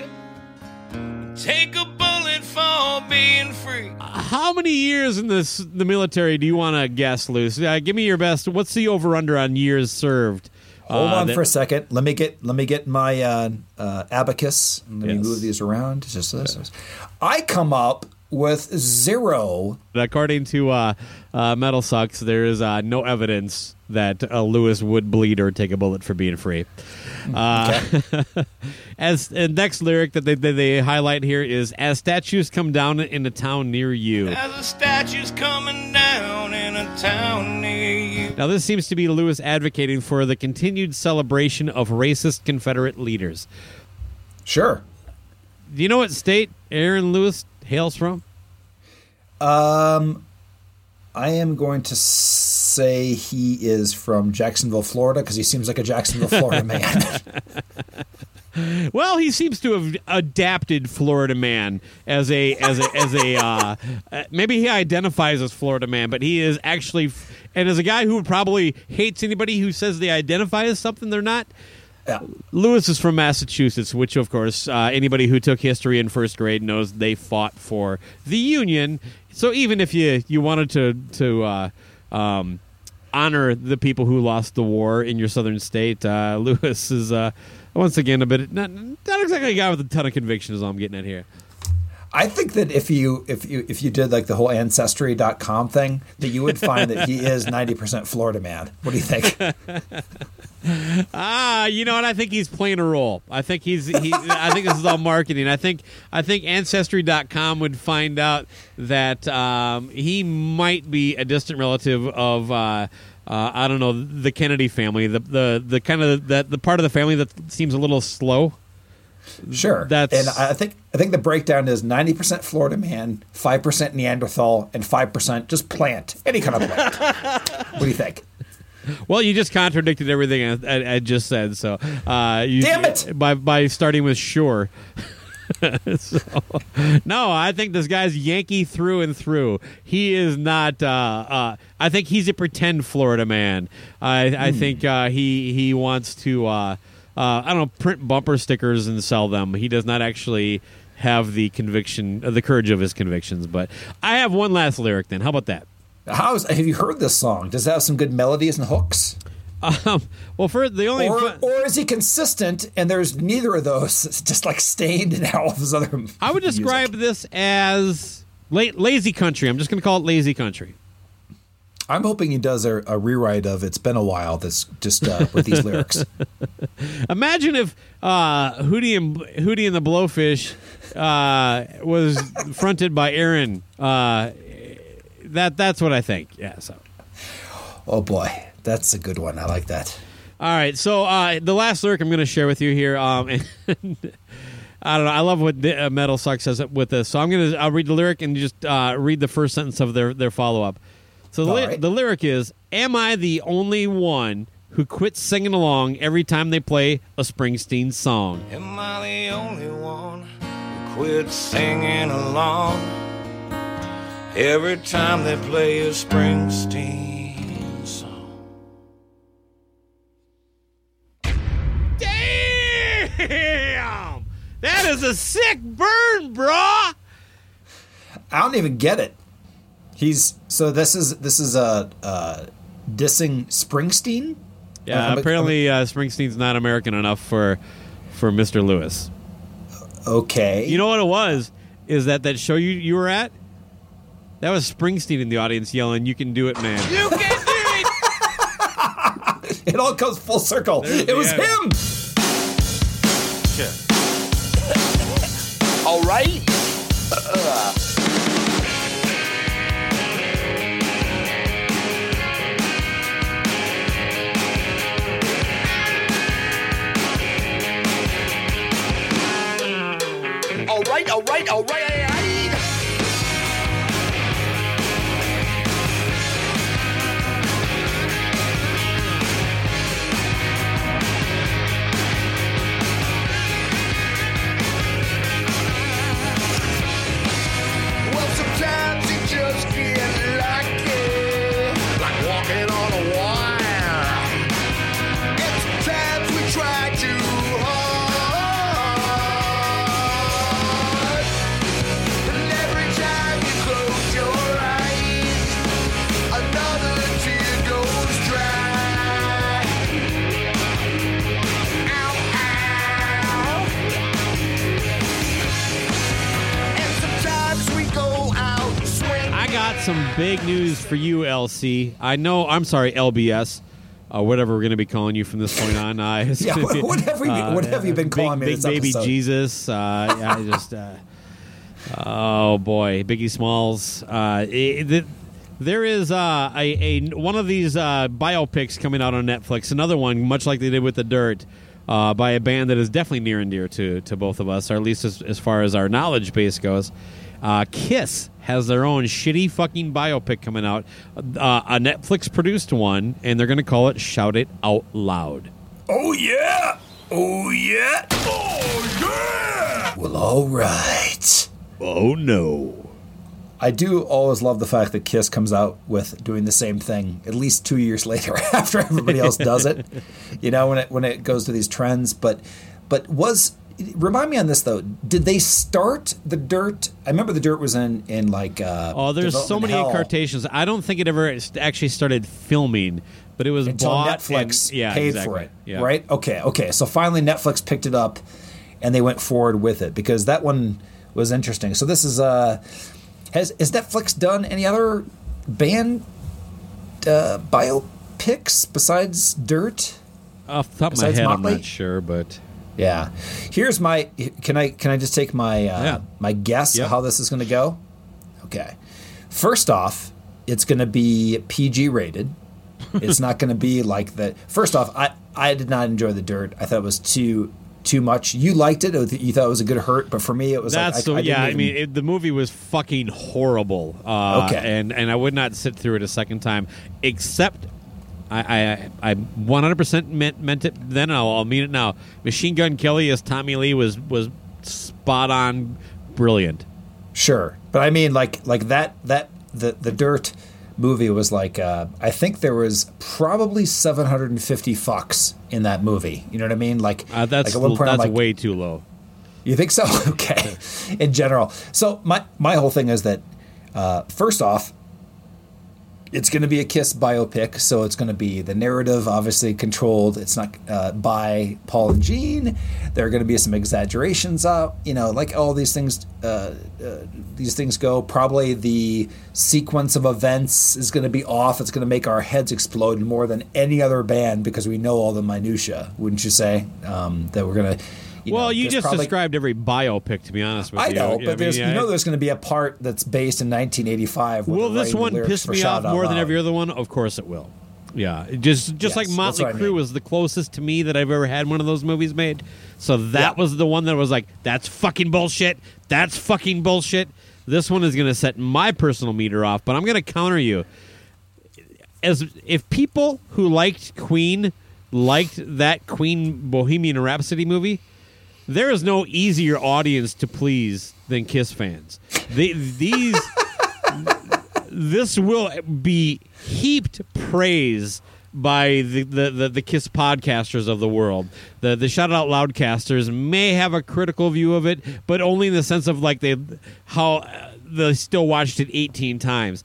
Take a bullet for being free. How many years in this the military do you want to guess, Luce? Uh, give me your best. What's the over under on years served? Hold Uh, on that- for a second. Let me get let me get my uh, uh, abacus. Let me move these around. Just this. I come up with zero. According to uh, uh, Metal Sucks, there is uh, no evidence that uh, Lewis would bleed or take a bullet for being free. Uh, as the next lyric that they, that they highlight here is "As statues come down in a town near you." As the statue's coming down in a town near you. Now, this seems to be Lewis advocating for the continued celebration of racist Confederate leaders. Sure. Do you know what state Aaron Lewis hails from? I am going to say he is from Jacksonville, Florida, because he seems like a Jacksonville, Florida man. Well, he seems to have adapted Florida man as a as a as a uh, uh, maybe he identifies as Florida man, but he is actually and as a guy who probably hates anybody who says they identify as something they're not. Yeah. Lewis is from Massachusetts, which of course uh, anybody who took history in first grade knows they fought for the Union. So even if you you wanted to to uh, um, honor the people who lost the war in your southern state, uh, Lewis is uh, once again a bit not not exactly a guy with a ton of conviction, is all I'm getting at here. I think that if you if you if you did like the whole ancestry.com thing, that you would find that he is 90% Florida man. What do you think? Ah, you know what? I think he's playing a role. I think he's he. I think this is all marketing. I think I think Ancestry.com would find out that um, he might be a distant relative of. Uh, uh, I don't know the Kennedy family, the the the kind of that the part of the family that seems a little slow. Sure. That's- and I think I think the breakdown is 90% Florida man, 5% Neanderthal, and 5% just plant. Any kind of plant. what do you think? Well, you just contradicted everything I, I, just said. So, uh, you, Damn it! By by starting with sure. so, no, I think this guy's Yankee through and through. He is not. Uh, uh, I think he's a pretend Florida man. I, I Hmm. think uh, he he wants to. Uh, I don't know, print bumper stickers and sell them. He does not actually have the conviction, uh, the courage of his convictions. But I have one last lyric. Then, how about that? How's have you heard this song? Does it have some good melodies and hooks? Um, well, for the only Or, fun- or is he consistent and there's neither of those? It's just like stained and all of his other. I would music. describe this as la- lazy country. I'm just going to call it lazy country. I'm hoping he does a, a rewrite of "It's Been a While." That's just uh, with these lyrics. Imagine if uh, Hootie and Hootie and the Blowfish uh, was fronted by Aaron. Uh, that that's what I think. Yeah. So. Oh boy, that's a good one. I like that. All right, so uh, the last lyric I'm going to share with you here, um, I don't know. I love what the, uh, Metal Suck says with this. So I'm going to I'll read the lyric and just uh, read the first sentence of their their follow up. So the, All right. the lyric is: "Am I the only one who quits singing along every time they play a Springsteen song?" Am I the only one who quit singing along every time they play a Springsteen song? Damn, that is a sick burn, brah. I don't even get it. He's so this is this is a uh, dissing Springsteen. Yeah, I'm- apparently uh, Springsteen's not American enough for for Mr. Lewis. Okay, You know what it was? Is that that show you you were at? That was Springsteen in the audience yelling, "You can do it, man!" You can do it! it all comes full circle. There's it was the him. All right. All right, all some big news for you, LC. I know. I'm sorry, LBS. Uh, whatever we're going to be calling you from this point on. Uh, Yeah, be, what have we- what have you been big, calling me Big baby episode? Jesus. Uh, I just. Uh, oh boy, Biggie Smalls. Uh, it- it- there is uh, a, a one of these uh, biopics coming out on Netflix. Another one, much like they did with the Dirt, uh, by a band that is definitely near and dear to to both of us, or at least as, as far as our knowledge base goes. Uh, Kiss has their own shitty fucking biopic coming out, uh, a Netflix produced one, and they're going to call it "Shout It Out Loud." Oh yeah. Oh yeah. Oh yeah. Well, all right. Oh no! I do always love the fact that Kiss comes out with doing the same thing at least two years later after everybody else does it. You know, when it when it goes to these trends, but but was remind me on this though. Did they start the dirt? I remember the dirt was in in like uh, Oh, there's so many Hell incarnations. I don't think it ever actually started filming, but it was until bought Netflix and, yeah, paid exactly. for it. Yeah. Right? Okay, okay. So finally Netflix picked it up and they went forward with it because that one was interesting. So this is uh has has Netflix done any other band uh biopics besides Dirt? Off the top of my Besides head, I'm not sure, but Yeah. Here's my can I can I just take my uh, Yeah. my guess of how this is going to go? Okay. First off, it's going to be PG rated. It's not going to be like the First off, I I did not enjoy the dirt. I thought it was too too much. You liked it. You thought it was a good hurt, but for me, it was that's like the I, I yeah. I mean, it, the movie was fucking horrible. Uh, Okay. and and I would not sit through it a second time, except. I, I I 100% meant meant it then. I'll, I'll mean it now. Machine Gun Kelly as Tommy Lee was was spot on, brilliant. Sure, but I mean, like, like that, that the the dirt movie was like uh, I think there was probably 750 fucks in that movie. You know what I mean? Like Uh, that's like at one point that's like, way too low. You think so? Okay. In general, so my my whole thing is that uh, first off, it's going to be a Kiss biopic, so it's going to be the narrative obviously controlled. It's not uh, by Paul and Gene. There are going to be some exaggerations up, you know, like all these things. Uh, uh, these things go. Probably the sequence of events is going to be off. It's going to make our heads explode more than any other band because we know all the minutia. Wouldn't you say um, that we're going to? Well, you just described every biopic, to be honest with I you. know, I but there's, you know there's going to be a part that's based in 1985. where Will this one piss me off more than every other one? Of course it will. Yeah, just just Yes, like Motley what I Crue mean. was the closest to me that I've ever had one of those movies made. So that Yeah. was the one that was like, that's fucking bullshit. That's fucking bullshit. This one is going to set my personal meter off, but I'm going to counter you. As if people who liked Queen liked that Queen Bohemian Rhapsody movie, there is no easier audience to please than Kiss fans. They, these this will be heaped praise by the, the, the, the Kiss podcasters of the world. The the Shout Out Loudcasters may have a critical view of it, but only in the sense of like they how uh, they still watched it 18 times.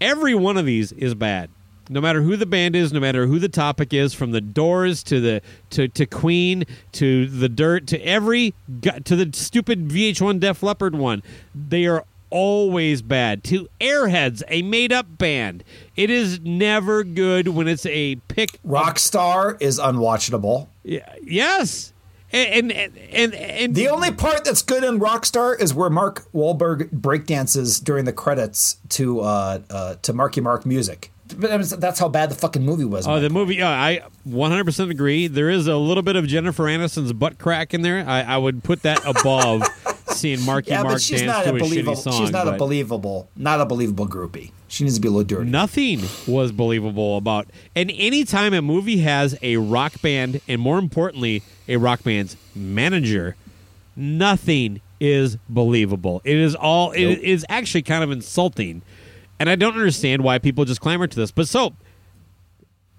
Every one of these is bad. No matter who the band is, no matter who the topic is, from the Doors to the to, to Queen to the Dirt to every to the stupid VH1 Def Leppard one, they are always bad. To Airheads, a made up band, it is never good when it's a pick. Rockstar is unwatchable. Yeah, yes, and and and, and, and The only part that's good in Rockstar is where Mark Wahlberg breakdances during the credits to uh, uh, to Marky Mark music. But was- that's how bad the fucking movie was. Oh, man. the movie. Yeah, I 100% agree. There is a little bit of Jennifer Aniston's butt crack in there. I, I would put that above seeing Marky yeah, Mark but she's dance not to a shitty song. she's not a believable, not a believable groupie. She needs to be a little dirty. Nothing was believable about. And anytime a movie has a rock band, and more importantly, a rock band's manager, nothing is believable. It is all. It Nope. is actually kind of insulting, and I don't understand why people just clamor to this. But so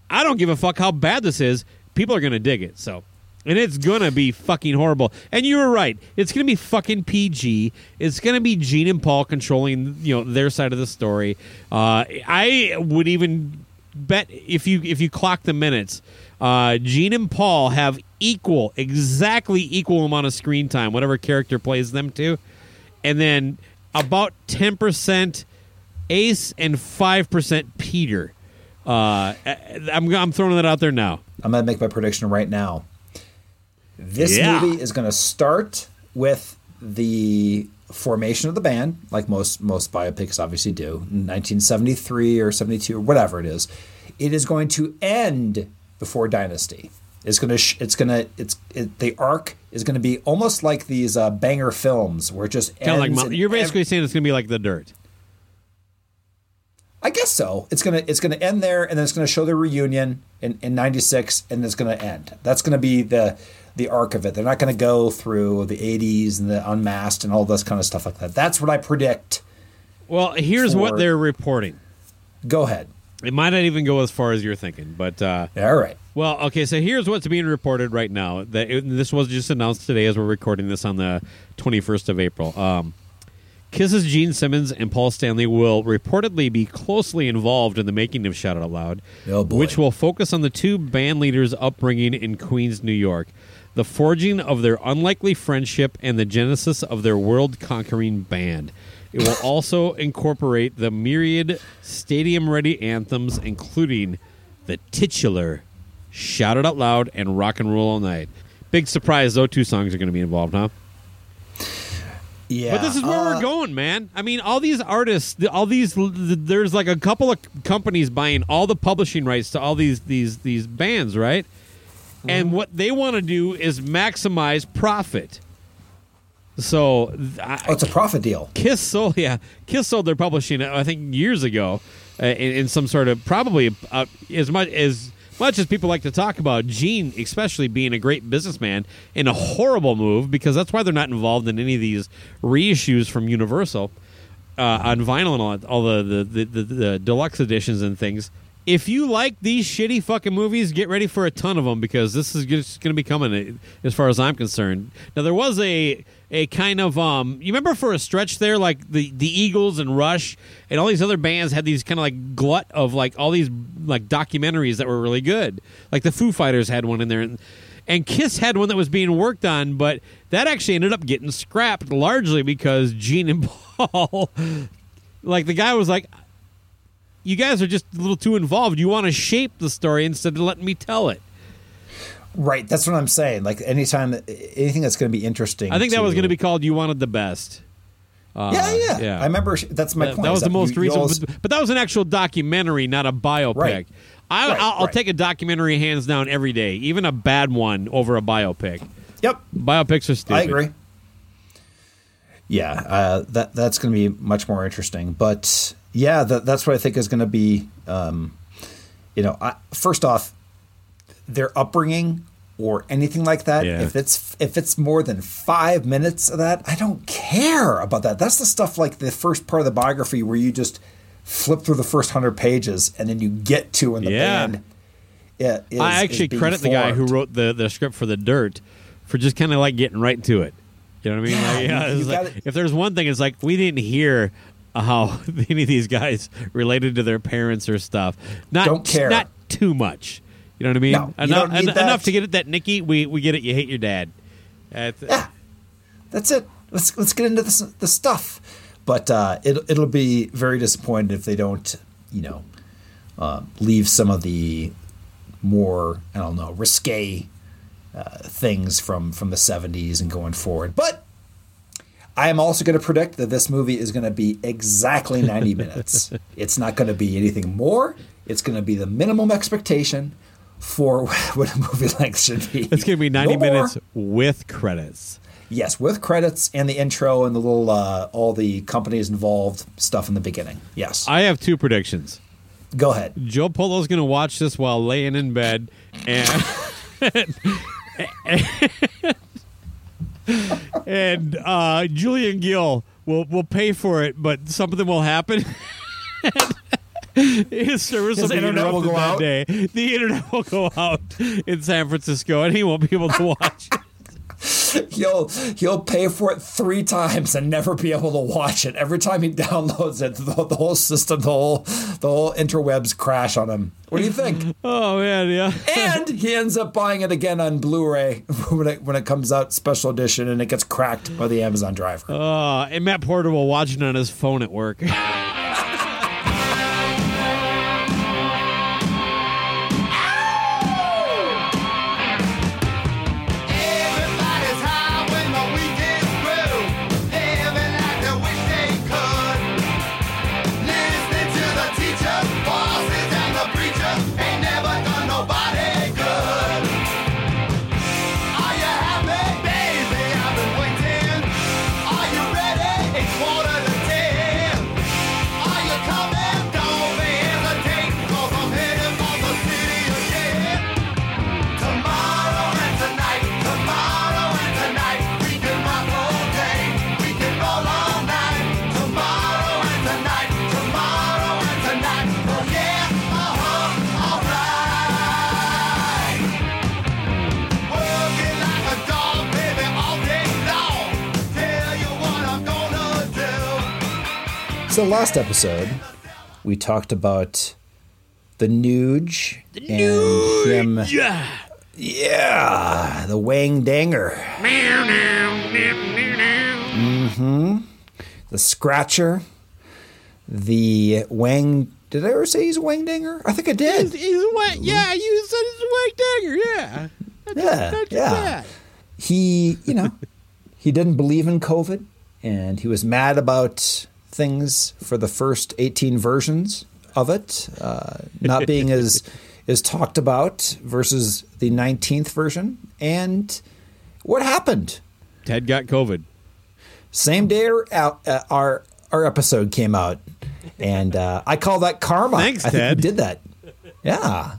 I don't give a fuck how bad this is. People are going to dig it. So, and it's going to be fucking horrible. And you were right. It's going to be fucking PG. It's going to be Gene and Paul controlling, you know, their side of the story. Uh, I would even bet if you if you clock the minutes, uh, Gene and Paul have equal, exactly equal amount of screen time, whatever character plays them to, and then about ten percent Ace and five percent Peter. Uh, I'm I'm throwing that out there now. I'm going to make my prediction right now. This Yeah. movie is going to start with the formation of the band, like most most biopics obviously do, in 1973 or 72 or whatever it is. It is going to end before Dynasty. It's going to sh- it's going to it's it, the arc is going to be almost like these uh, banger films where it just Kind of like you're basically saying it's going to be like the dirt. I guess so. It's gonna it's gonna end there, and then it's gonna show the reunion in in '96, and it's gonna end. That's gonna be the the arc of it. They're not gonna go through the '80s and the Unmasked and all this kind of stuff like that. That's what I predict. Well, here's what they're reporting. Go ahead. It might not even go as far as you're thinking, but uh, All right. well, okay. So here's what's being reported right now. That it, this was just announced today as we're recording this on the 21st of April. Um, Kiss's Gene Simmons and Paul Stanley will reportedly be closely involved in the making of Shout Out Loud, Oh, which will focus on the two band leaders' upbringing in Queens, New York, the forging of their unlikely friendship, and the genesis of their world conquering band. It will also incorporate the myriad stadium ready anthems, including the titular Shout It Out Loud and Rock and Roll All Night. Big surprise, those two songs are going to be involved, huh? Yeah. But this is where uh, we're going, man. I mean, all these artists, all these, there's like a couple of companies buying all the publishing rights to all these these these bands, right? And Mm-hmm. what they want to do is maximize profit. So, I, Oh, it's a profit deal. Kiss sold, yeah, Kiss sold their publishing, I think, years ago, uh, in, in some sort of probably uh, as much as much as people like to talk about Gene, especially being a great businessman, in a horrible move because that's why they're not involved in any of these reissues from Universal. uh, on vinyl and all, all the, the, the, the, the deluxe editions and things. If you like these shitty fucking movies, get ready for a ton of them because this is just going to be coming. uh, As far as I'm concerned, now there was a a kind of um. You remember for a stretch there, like the the Eagles and Rush and all these other bands had these kind of like glut of like all these like documentaries that were really good. Like the Foo Fighters had one in there, and, and Kiss had one that was being worked on, but that actually ended up getting scrapped largely because Gene and Paul, like the guy was like, "You guys are just a little too involved. You want to shape the story instead of letting me tell it." Right. That's what I'm saying. Like anytime, anything that's going to be interesting. I think that was going to be called "You Wanted the Best." Uh, yeah, yeah, yeah. I remember. That's my that, point. that was the most you- you recent, always- but, but that was an actual documentary, not a biopic. Right. I, Right, I'll, I'll right. take a documentary hands down every day, even a bad one over a biopic. Yep. Biopics are stupid. I agree. Yeah, uh, that that's going to be much more interesting. But yeah, that, that's what I think is going to be. Um, you know, I, first off, their upbringing or anything like that. Yeah. If it's if it's more than five minutes of that, I don't care about that. That's the stuff like the first part of the biography where you just flip through the first hundred pages and then you get to when the Yeah. band. Yeah, I actually credit the guy who wrote the, the script for The Dirt for just kind of like getting right to it. You know what I mean? Yeah, Like, yeah, you- it's you like- if there's one thing, it's like we didn't hear how any of these guys related to their parents or stuff. Not Don't care. Not too much. You know what I mean? No, enough, en- enough to get it that Nikki. We we get it. You hate your dad. That's- Yeah, that's it. Let's let's get into this the stuff. But uh, it it'll be very disappointed if they don't, you know, uh, leave some of the more I don't know risque uh, things from from the '70s and going forward. But I am also going to predict that this movie is going to be exactly 90 minutes. It's not going to be anything more. It's going to be the minimum expectation for what a movie length should be. It's going to be 90 No more. minutes with credits. Yes, with credits and the intro and the little uh, all the companies involved stuff in the beginning. Yes, I have two predictions. go ahead. Joe Polo's going to watch this while laying in bed, and and uh, Julian Gill will will pay for it, but something will happen. His service His will be internet will interrupted go that out? day. The internet will go out in San Francisco, and he won't be able to watch. He'll he'll pay for it three times and never be able to watch it. Every time he downloads it, the, the whole system, the whole the whole interwebs crash on him. What do you think? oh man, yeah. and he ends up buying it again on Blu-ray when it when it comes out special edition and it gets cracked by the Amazon driver. Uh, and Matt Porter will watch it on his phone at work. Last episode, we talked about the Nuge and him. yeah. Yeah, the Wang Danger. hmm The Scratcher. The Wang. Did I ever say he's a Wang Danger? I think I did. He's, he's white, yeah, you said he's a Wang dagger, yeah. Yeah, Not too yeah. bad. He, you know, he didn't believe in COVID, and he was mad about things for the first 18 versions of it uh, not being as is talked about versus the 19th version. And what happened? Ted got COVID. Same day our uh, our, our episode came out, and uh, I call that karma. Thanks, I think Ted. did that. Yeah.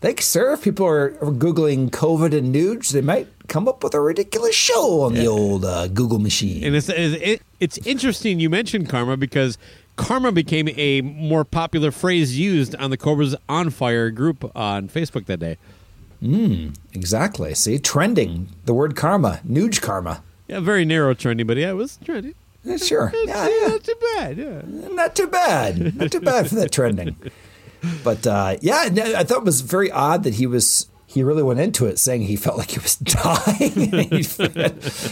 Thanks, sir. If people are, are googling COVID and nudes, they might come up with a ridiculous show on the old uh, Google machine. And it's it, it's interesting you mentioned karma because karma became a more popular phrase used on the Cobras and Fire group on Facebook that day. Mm, exactly. See, trending. The word karma, Nuge karma. Yeah, very narrow trending, but yeah, it was trending. Yeah, Sure. It's Yeah, yeah. not too bad. Yeah. Not too bad. Not too bad for that trending. But uh, yeah, I thought it was very odd that he was. He really went into it saying he felt like he was dying. he,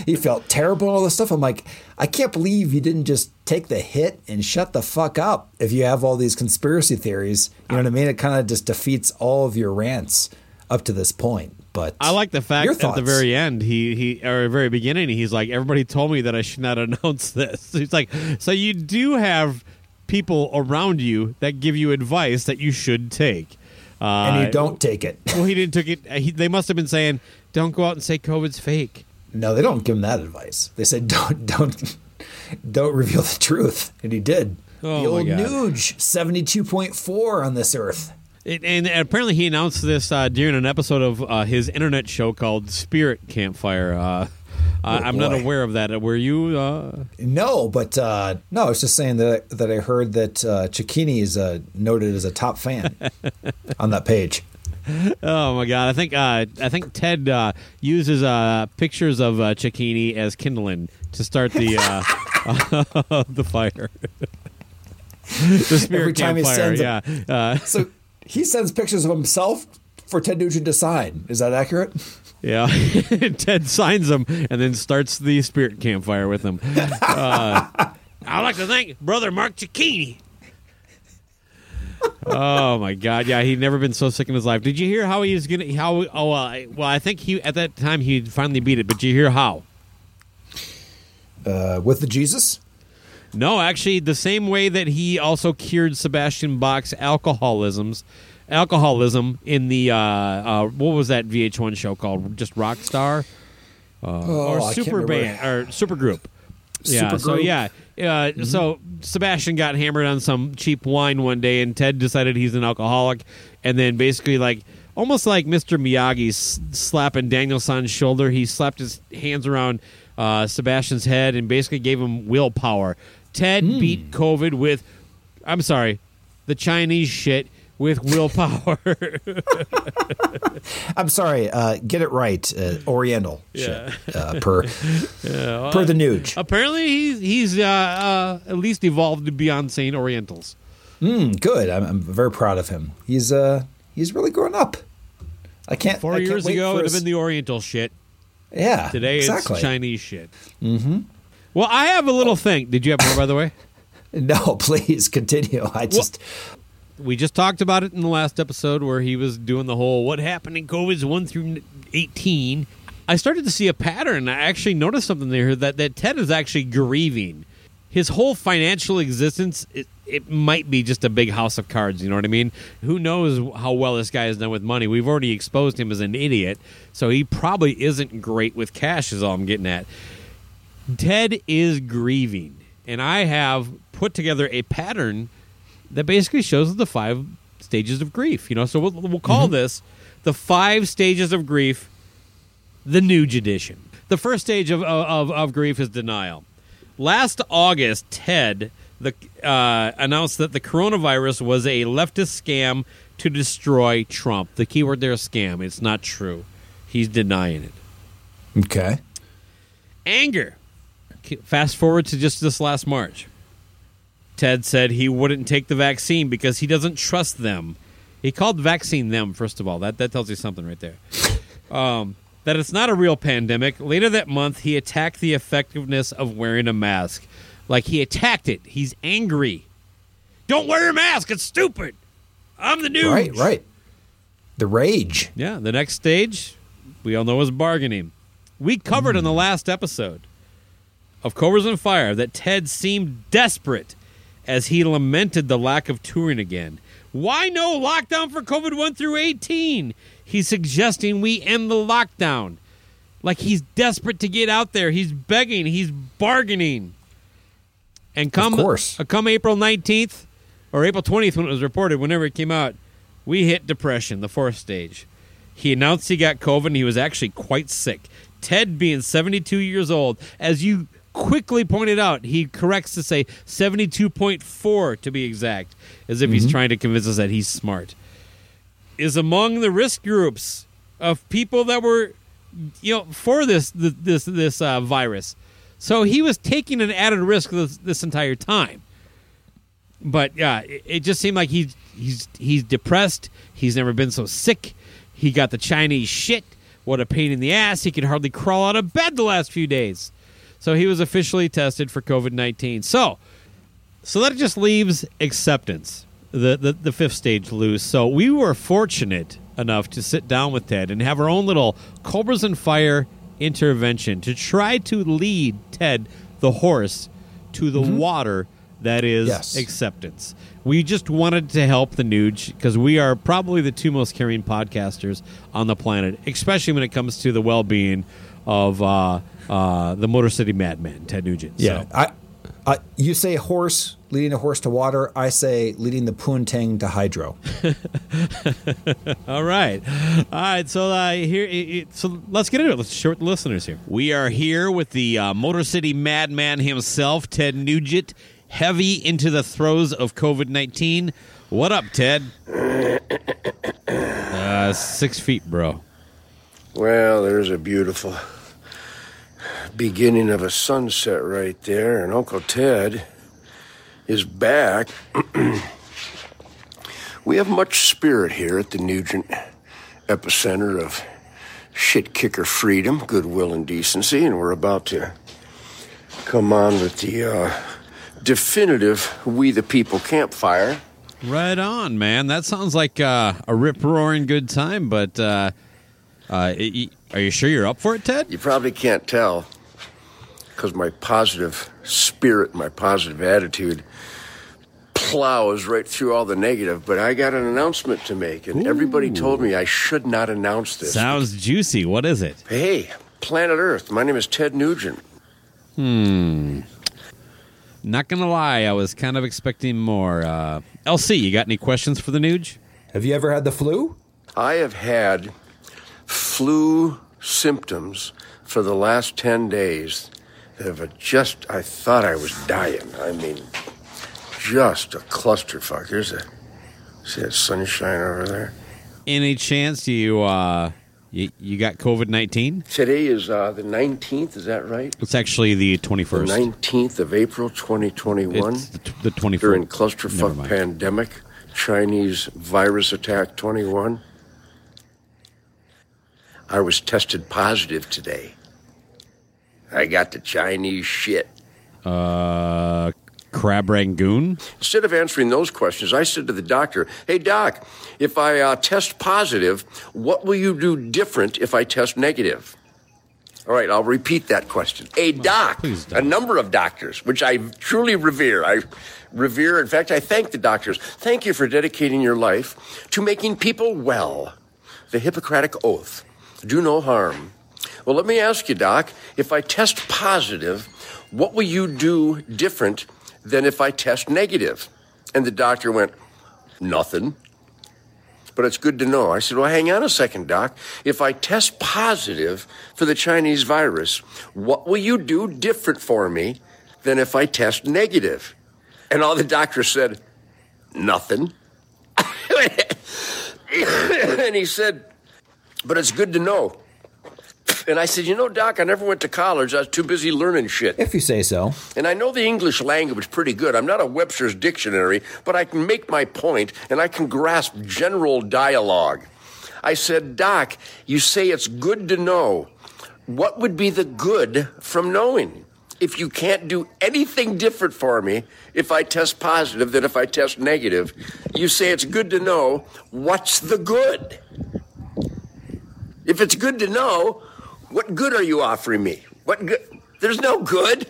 he felt terrible and all this stuff. I'm like, I can't believe you didn't just take the hit and shut the fuck up. If you have all these conspiracy theories, you know what I mean? It kind of just defeats all of your rants up to this point. But I like the fact at the very end, he he or very beginning, he's like, everybody told me that I should not announce this. He's like, so you do have people around you that give you advice that you should take. Uh, and you don't take it. Well, he didn't take it. He, they must have been saying, "Don't go out and say COVID's fake." No, they don't give him that advice. They said don't don't don't reveal the truth, and he did. Oh, the old. Nuge seventy two point four on this earth. It, and apparently, he announced this uh, during an episode of uh, his internet show called Spirit Campfire. Uh, I- I'm not Oh, aware of that. Were you? Uh, No, but uh, no, I was just saying that that I heard that uh, Cicchini is uh, noted as a top fan on that page. oh my god! I think uh, I think Ted uh, uses uh, pictures of uh, Cicchini as kindling to start the uh, the fire. the Spirit Every time he sends yeah. a- Uh, So he sends pictures of himself for Ted Nugent to sign. Is that accurate? Yeah, Ted signs them and then starts the spirit campfire with them. Uh, I'd like to thank brother Mark Cicchini. oh my God! Yeah, he'd never been so sick in his life. Did you hear how he was gonna? How? Oh, well, I, well, I think he at that time he finally beat it. But did you hear how? Uh, with the Jesus? No, actually, the same way that he also cured Sebastian Bach's alcoholisms, alcoholism in the uh, uh, what was that VH1 show called? Just Rockstar uh, Oh, or Super. Band or Super Group? Yeah. So yeah. Uh, So Sebastian got hammered on some cheap wine one day, and Ted decided he's an alcoholic, and then basically like almost like Mr. Miyagi slapping Daniel-san's shoulder, he slapped his hands around uh, Sebastian's head and basically gave him willpower. Ted beat COVID with, I'm sorry, the Chinese shit with willpower. I'm sorry. Uh, get it right. Uh, Oriental Yeah. shit. Uh, per per the Nuge. Apparently, he's he's uh, uh, at least evolved beyond saying Orientals. Mm, good. I'm, I'm very proud of him. He's uh he's really grown up. I can't. Four I can't years ago, it would have been the Oriental shit. yeah. Today exactly. it's Chinese shit. Mm-hmm. Well, I have a little thing. Did you have more, by the way? No, please continue. I just We just talked about it in the last episode where he was doing the whole what happened in COVID's 1 through 18. I started to see a pattern. I actually noticed something there that, that Ted is actually grieving. His whole financial existence, it, it might be just a big house of cards. You know what I mean? Who knows how well this guy has done with money? We've already exposed him as an idiot, so he probably isn't great with cash, is all I'm getting at. Ted is grieving, and I have put together a pattern that basically shows the five stages of grief. You know, so we'll, we'll call this the five stages of grief, the new edition. The first stage of, of, of grief is denial. Last August, Ted the, uh, announced that the coronavirus was a leftist scam to destroy Trump. The keyword there is scam. It's not true. He's denying it okay. anger. Fast forward to just this last March. Ted said he wouldn't take the vaccine because he doesn't trust them. He called vaccine them, first of all. That, that tells you something right there. Um, that it's not a real pandemic. Later that month, he attacked the effectiveness of wearing a mask. Like he attacked it. He's angry. Don't wear a mask. It's stupid. I'm the news. Right. Right. The rage. Yeah, the next stage, we all know is bargaining. We covered in the last episode of Cobras and Fire that Ted seemed desperate as he lamented the lack of touring again. Why no lockdown for COVID 1 through 18? He's suggesting we end the lockdown. Like he's desperate to get out there. He's begging, he's bargaining. And come, course. uh, come April 19th or April 20th when it was reported, whenever it came out, we hit depression, the fourth stage. He announced he got COVID and he was actually quite sick. Ted being 72 years old, as you quickly pointed out, he corrects to say 72.4 to be exact, as if he's trying to convince us that he's smart, is among the risk groups of people that were, you know, for this this this uh, virus. So he was taking an added risk this, this entire time. But yeah, it, it just seemed like he's he's he's depressed. He's never been so sick. He got the Chinese shit. What a pain in the ass. He could hardly crawl out of bed the last few days. So he was officially tested for COVID nineteen. So so that just leaves acceptance, the, the the fifth stage loose. So we were fortunate enough to sit down with Ted and have our own little Cobras and Fire intervention to try to lead Ted the horse to the water that is Yes. acceptance. We just wanted to help the Nuge because we are probably the two most caring podcasters on the planet, especially when it comes to the well being of uh, uh, the Motor City Madman, Ted Nugent. Yeah, So- I, I, you say horse leading a horse to water. I say leading the poontang to hydro. All right, all right. So uh, here, it, it- so let's get into it. Let's share with the listeners here. We are here with the uh, Motor City Madman himself, Ted Nugent, heavy into the throes of COVID nineteen. What up, Ted? Uh, six feet, bro. Well, there's a beautiful beginning of a sunset right there, and Uncle Ted is back. we have much spirit here at the Nugent epicenter of shit kicker freedom, goodwill, and decency, and we're about to come on with the uh, definitive We the People campfire. Right on, man. That sounds like uh, a rip roaring good time. But uh, uh, y- are you sure you're up for it, Ted? You probably can't tell because my positive spirit, my positive attitude plows right through all the negative. But I got an announcement to make, and everybody told me I should not announce this. Sounds juicy. What is it? Hey, planet Earth, my name is Ted Nugent. Hmm. Not gonna lie, I was kind of expecting more. Uh, LC, you got any questions for the Nuge? Have you ever had the flu? I have had flu symptoms for the last 10 days that have just, I thought I was dying. I mean, just a clusterfuck. There's a, see that sunshine over there? Any chance you uh, you, you got COVID nineteen? Today is uh, the 19th, is that right? It's actually the twenty The 19th of April, 2021. It's the, t- the twenty During first. clusterfuck pandemic, Chinese virus attack 21. I was tested positive today. I got the Chinese shit. Uh, crab rangoon. Instead of answering those questions, I said to the doctor, Hey, doc, if I uh, test positive, what will you do different if I test negative? All right, I'll repeat that question. A doc, please a number of doctors, which I truly revere. I revere, in fact, I thank the doctors. Thank you for dedicating your life to making people well. The Hippocratic Oath do no harm. Well, let me ask you, Doc, if I test positive, what will you do different than if I test negative? And the doctor went, Nothing. But it's good to know. I said, Well, hang on a second, Doc. If I test positive for the Chinese virus, what will you do different for me than if I test negative? And all the doctors said, Nothing. and he said, But it's good to know. And I said, You know, Doc, I never went to college. I was too busy learning shit. If you say so. And I know the English language pretty good. I'm not a Webster's dictionary, but I can make my point and I can grasp general dialogue. I said, Doc, you say it's good to know. What would be the good from knowing? If you can't do anything different for me if I test positive than if I test negative, you say it's good to know. What's the good? If it's good to know, what good are you offering me? What good? There's no good.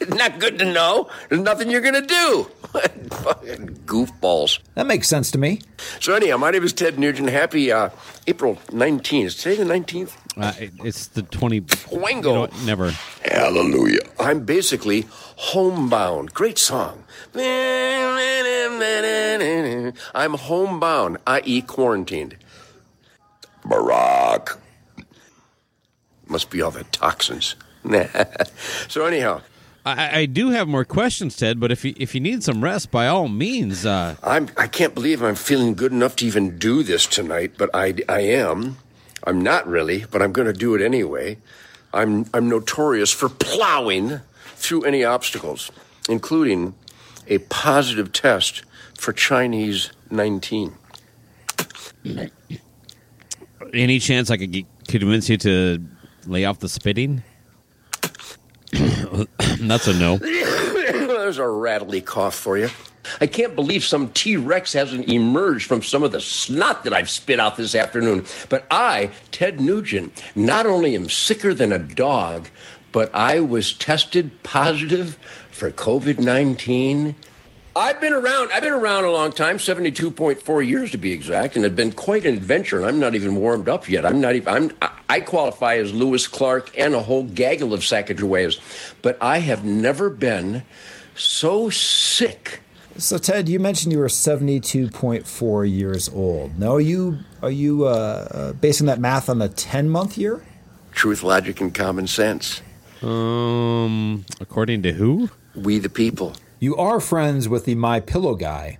It's not good to know. There's nothing you're going to do. Fucking goofballs. That makes sense to me. So, anyhow, my name is Ted Nugent. Happy uh, April 19th. Is today the 19th? Uh, it- it's the twenty. Wingo. You know? Never. Hallelujah. I'm basically homebound. Great song. I'm homebound, i.e., quarantined. Barack. Must be all the toxins. so anyhow, I, I do have more questions, Ted. But if you if you need some rest, by all means. Uh, I'm I can't believe I'm feeling good enough to even do this tonight, but I I am. I'm not really, but I'm going to do it anyway. I'm I'm notorious for plowing through any obstacles, including a positive test for Chinese 19. Any chance I could convince you to lay off the spitting? That's a no. There's a rattly cough for you. I can't believe some T Rex hasn't emerged from some of the snot that I've spit out this afternoon. But I, Ted Nugent, not only am sicker than a dog, but I was tested positive for COVID 19. I've been around. I've been around a long time, seventy-two point four years to be exact, and it's been quite an adventure. And I'm not even warmed up yet. I'm not even. I'm. I- I qualify as Lewis Clark and a whole gaggle of Sacagaweas, but I have never been so sick. So Ted, you mentioned you were seventy-two point four years old. Now, are you are you uh, uh, basing that math on a ten-month year? Truth, logic, and common sense. Um, according to who? We the people. You are friends with the My Pillow guy.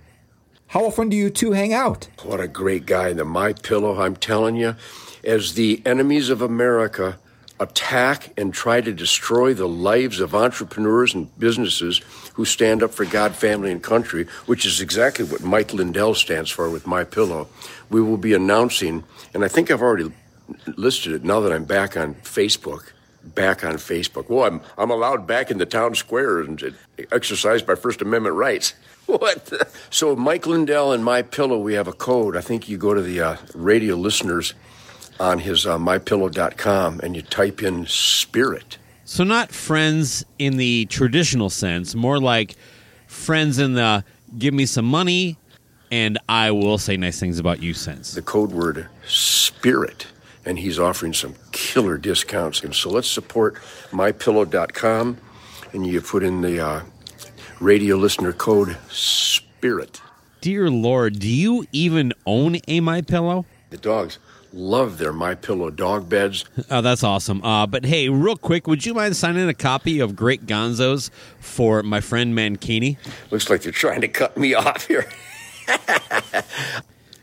How often do you two hang out? What a great guy. The My Pillow, I'm telling you, as the enemies of America attack and try to destroy the lives of entrepreneurs and businesses who stand up for God, family, and country, which is exactly what Mike Lindell stands for with My Pillow. We will be announcing, and I think I've already listed it now that I'm back on Facebook. Back on Facebook. Well, I'm I'm allowed back in the town square and to exercise my First Amendment rights. What? the- So, Mike Lindell and My Pillow, we have a code. I think you go to the uh, radio listeners on his uh, mypillow.com and you type in spirit. So not friends in the traditional sense, more like friends in the give me some money and I will say nice things about you sense. The code word spirit. And he's offering some killer discounts. And so let's support mypillow.com and you put in the uh, radio listener code spirit. Dear Lord, do you even own a My Pillow? The dogs love their My Pillow dog beds. Oh, that's awesome. Uh, but hey, real quick, would you mind signing a copy of Great Gonzos for my friend Mankini? Looks like they're trying to cut me off here.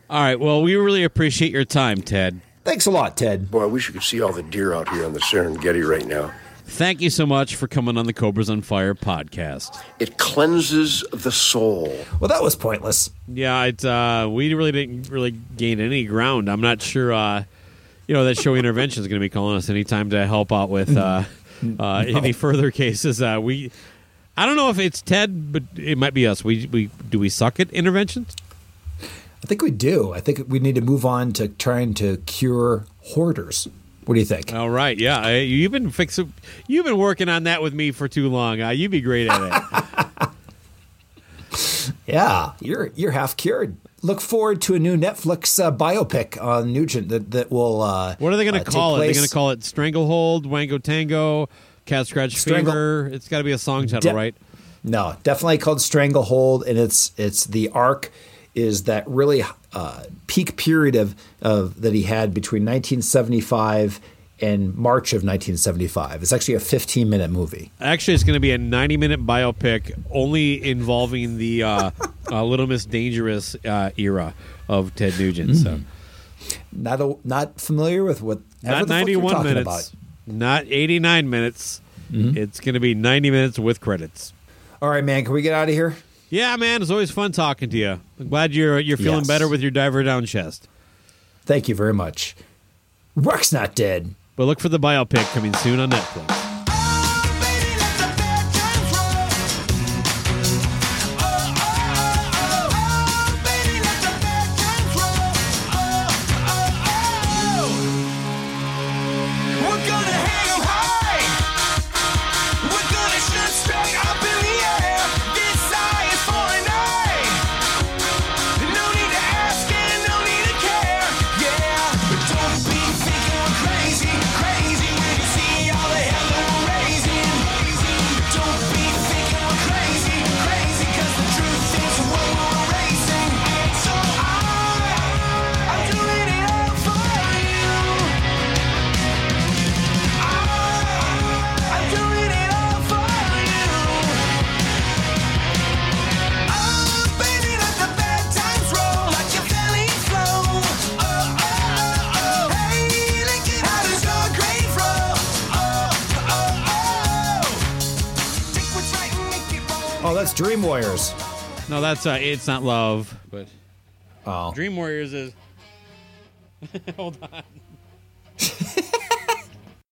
All right. Well, we really appreciate your time, Ted. Thanks a lot, Ted. Boy, I wish you could see all the deer out here on the Serengeti right now. Thank you so much for coming on the Cobras and Fire podcast. It cleanses the soul. Well, that was pointless. Yeah, it, uh, we really didn't really gain any ground. I'm not sure, uh, you know, that show intervention is going to be calling us anytime to help out with uh, uh, any further cases. Uh, we, I don't know if it's Ted, but it might be us. We, we do we suck at interventions? I think we do. I think we need to move on to trying to cure hoarders. What do you think? All right, yeah, you've been fixing, you've been working on that with me for too long. Uh, you'd be great at it. Yeah, you're you're half cured. Look forward to a new Netflix uh, biopic on Nugent that that will. Uh, what are they going uh, to call it? They're going to call it Stranglehold, Wango Tango, Cat Scratch Strangle- Fever. It's got to be a song title, De- right? No, definitely called Stranglehold, and it's it's the arc is that really uh, peak period of of that he had between 1975 and March of 1975. It's actually a 15 minute movie. Actually, it's going to be a 90 minute biopic only involving the uh, uh, Little Miss Dangerous uh, era of Ted Nugent. So, Not a, not familiar with what not 91 minutes, not 89 minutes. It's going to be 90 minutes with credits. All right, man, can we get out of here? Yeah, man, it's always fun talking to you. I'm glad you're you're feeling Yes. better with your diver down chest. Thank you very much. Rock's not dead. But look for the biopic coming soon on Netflix. Dream Warriors. No, that's uh, it's not love, but Oh. Dream Warriors is. Hold on.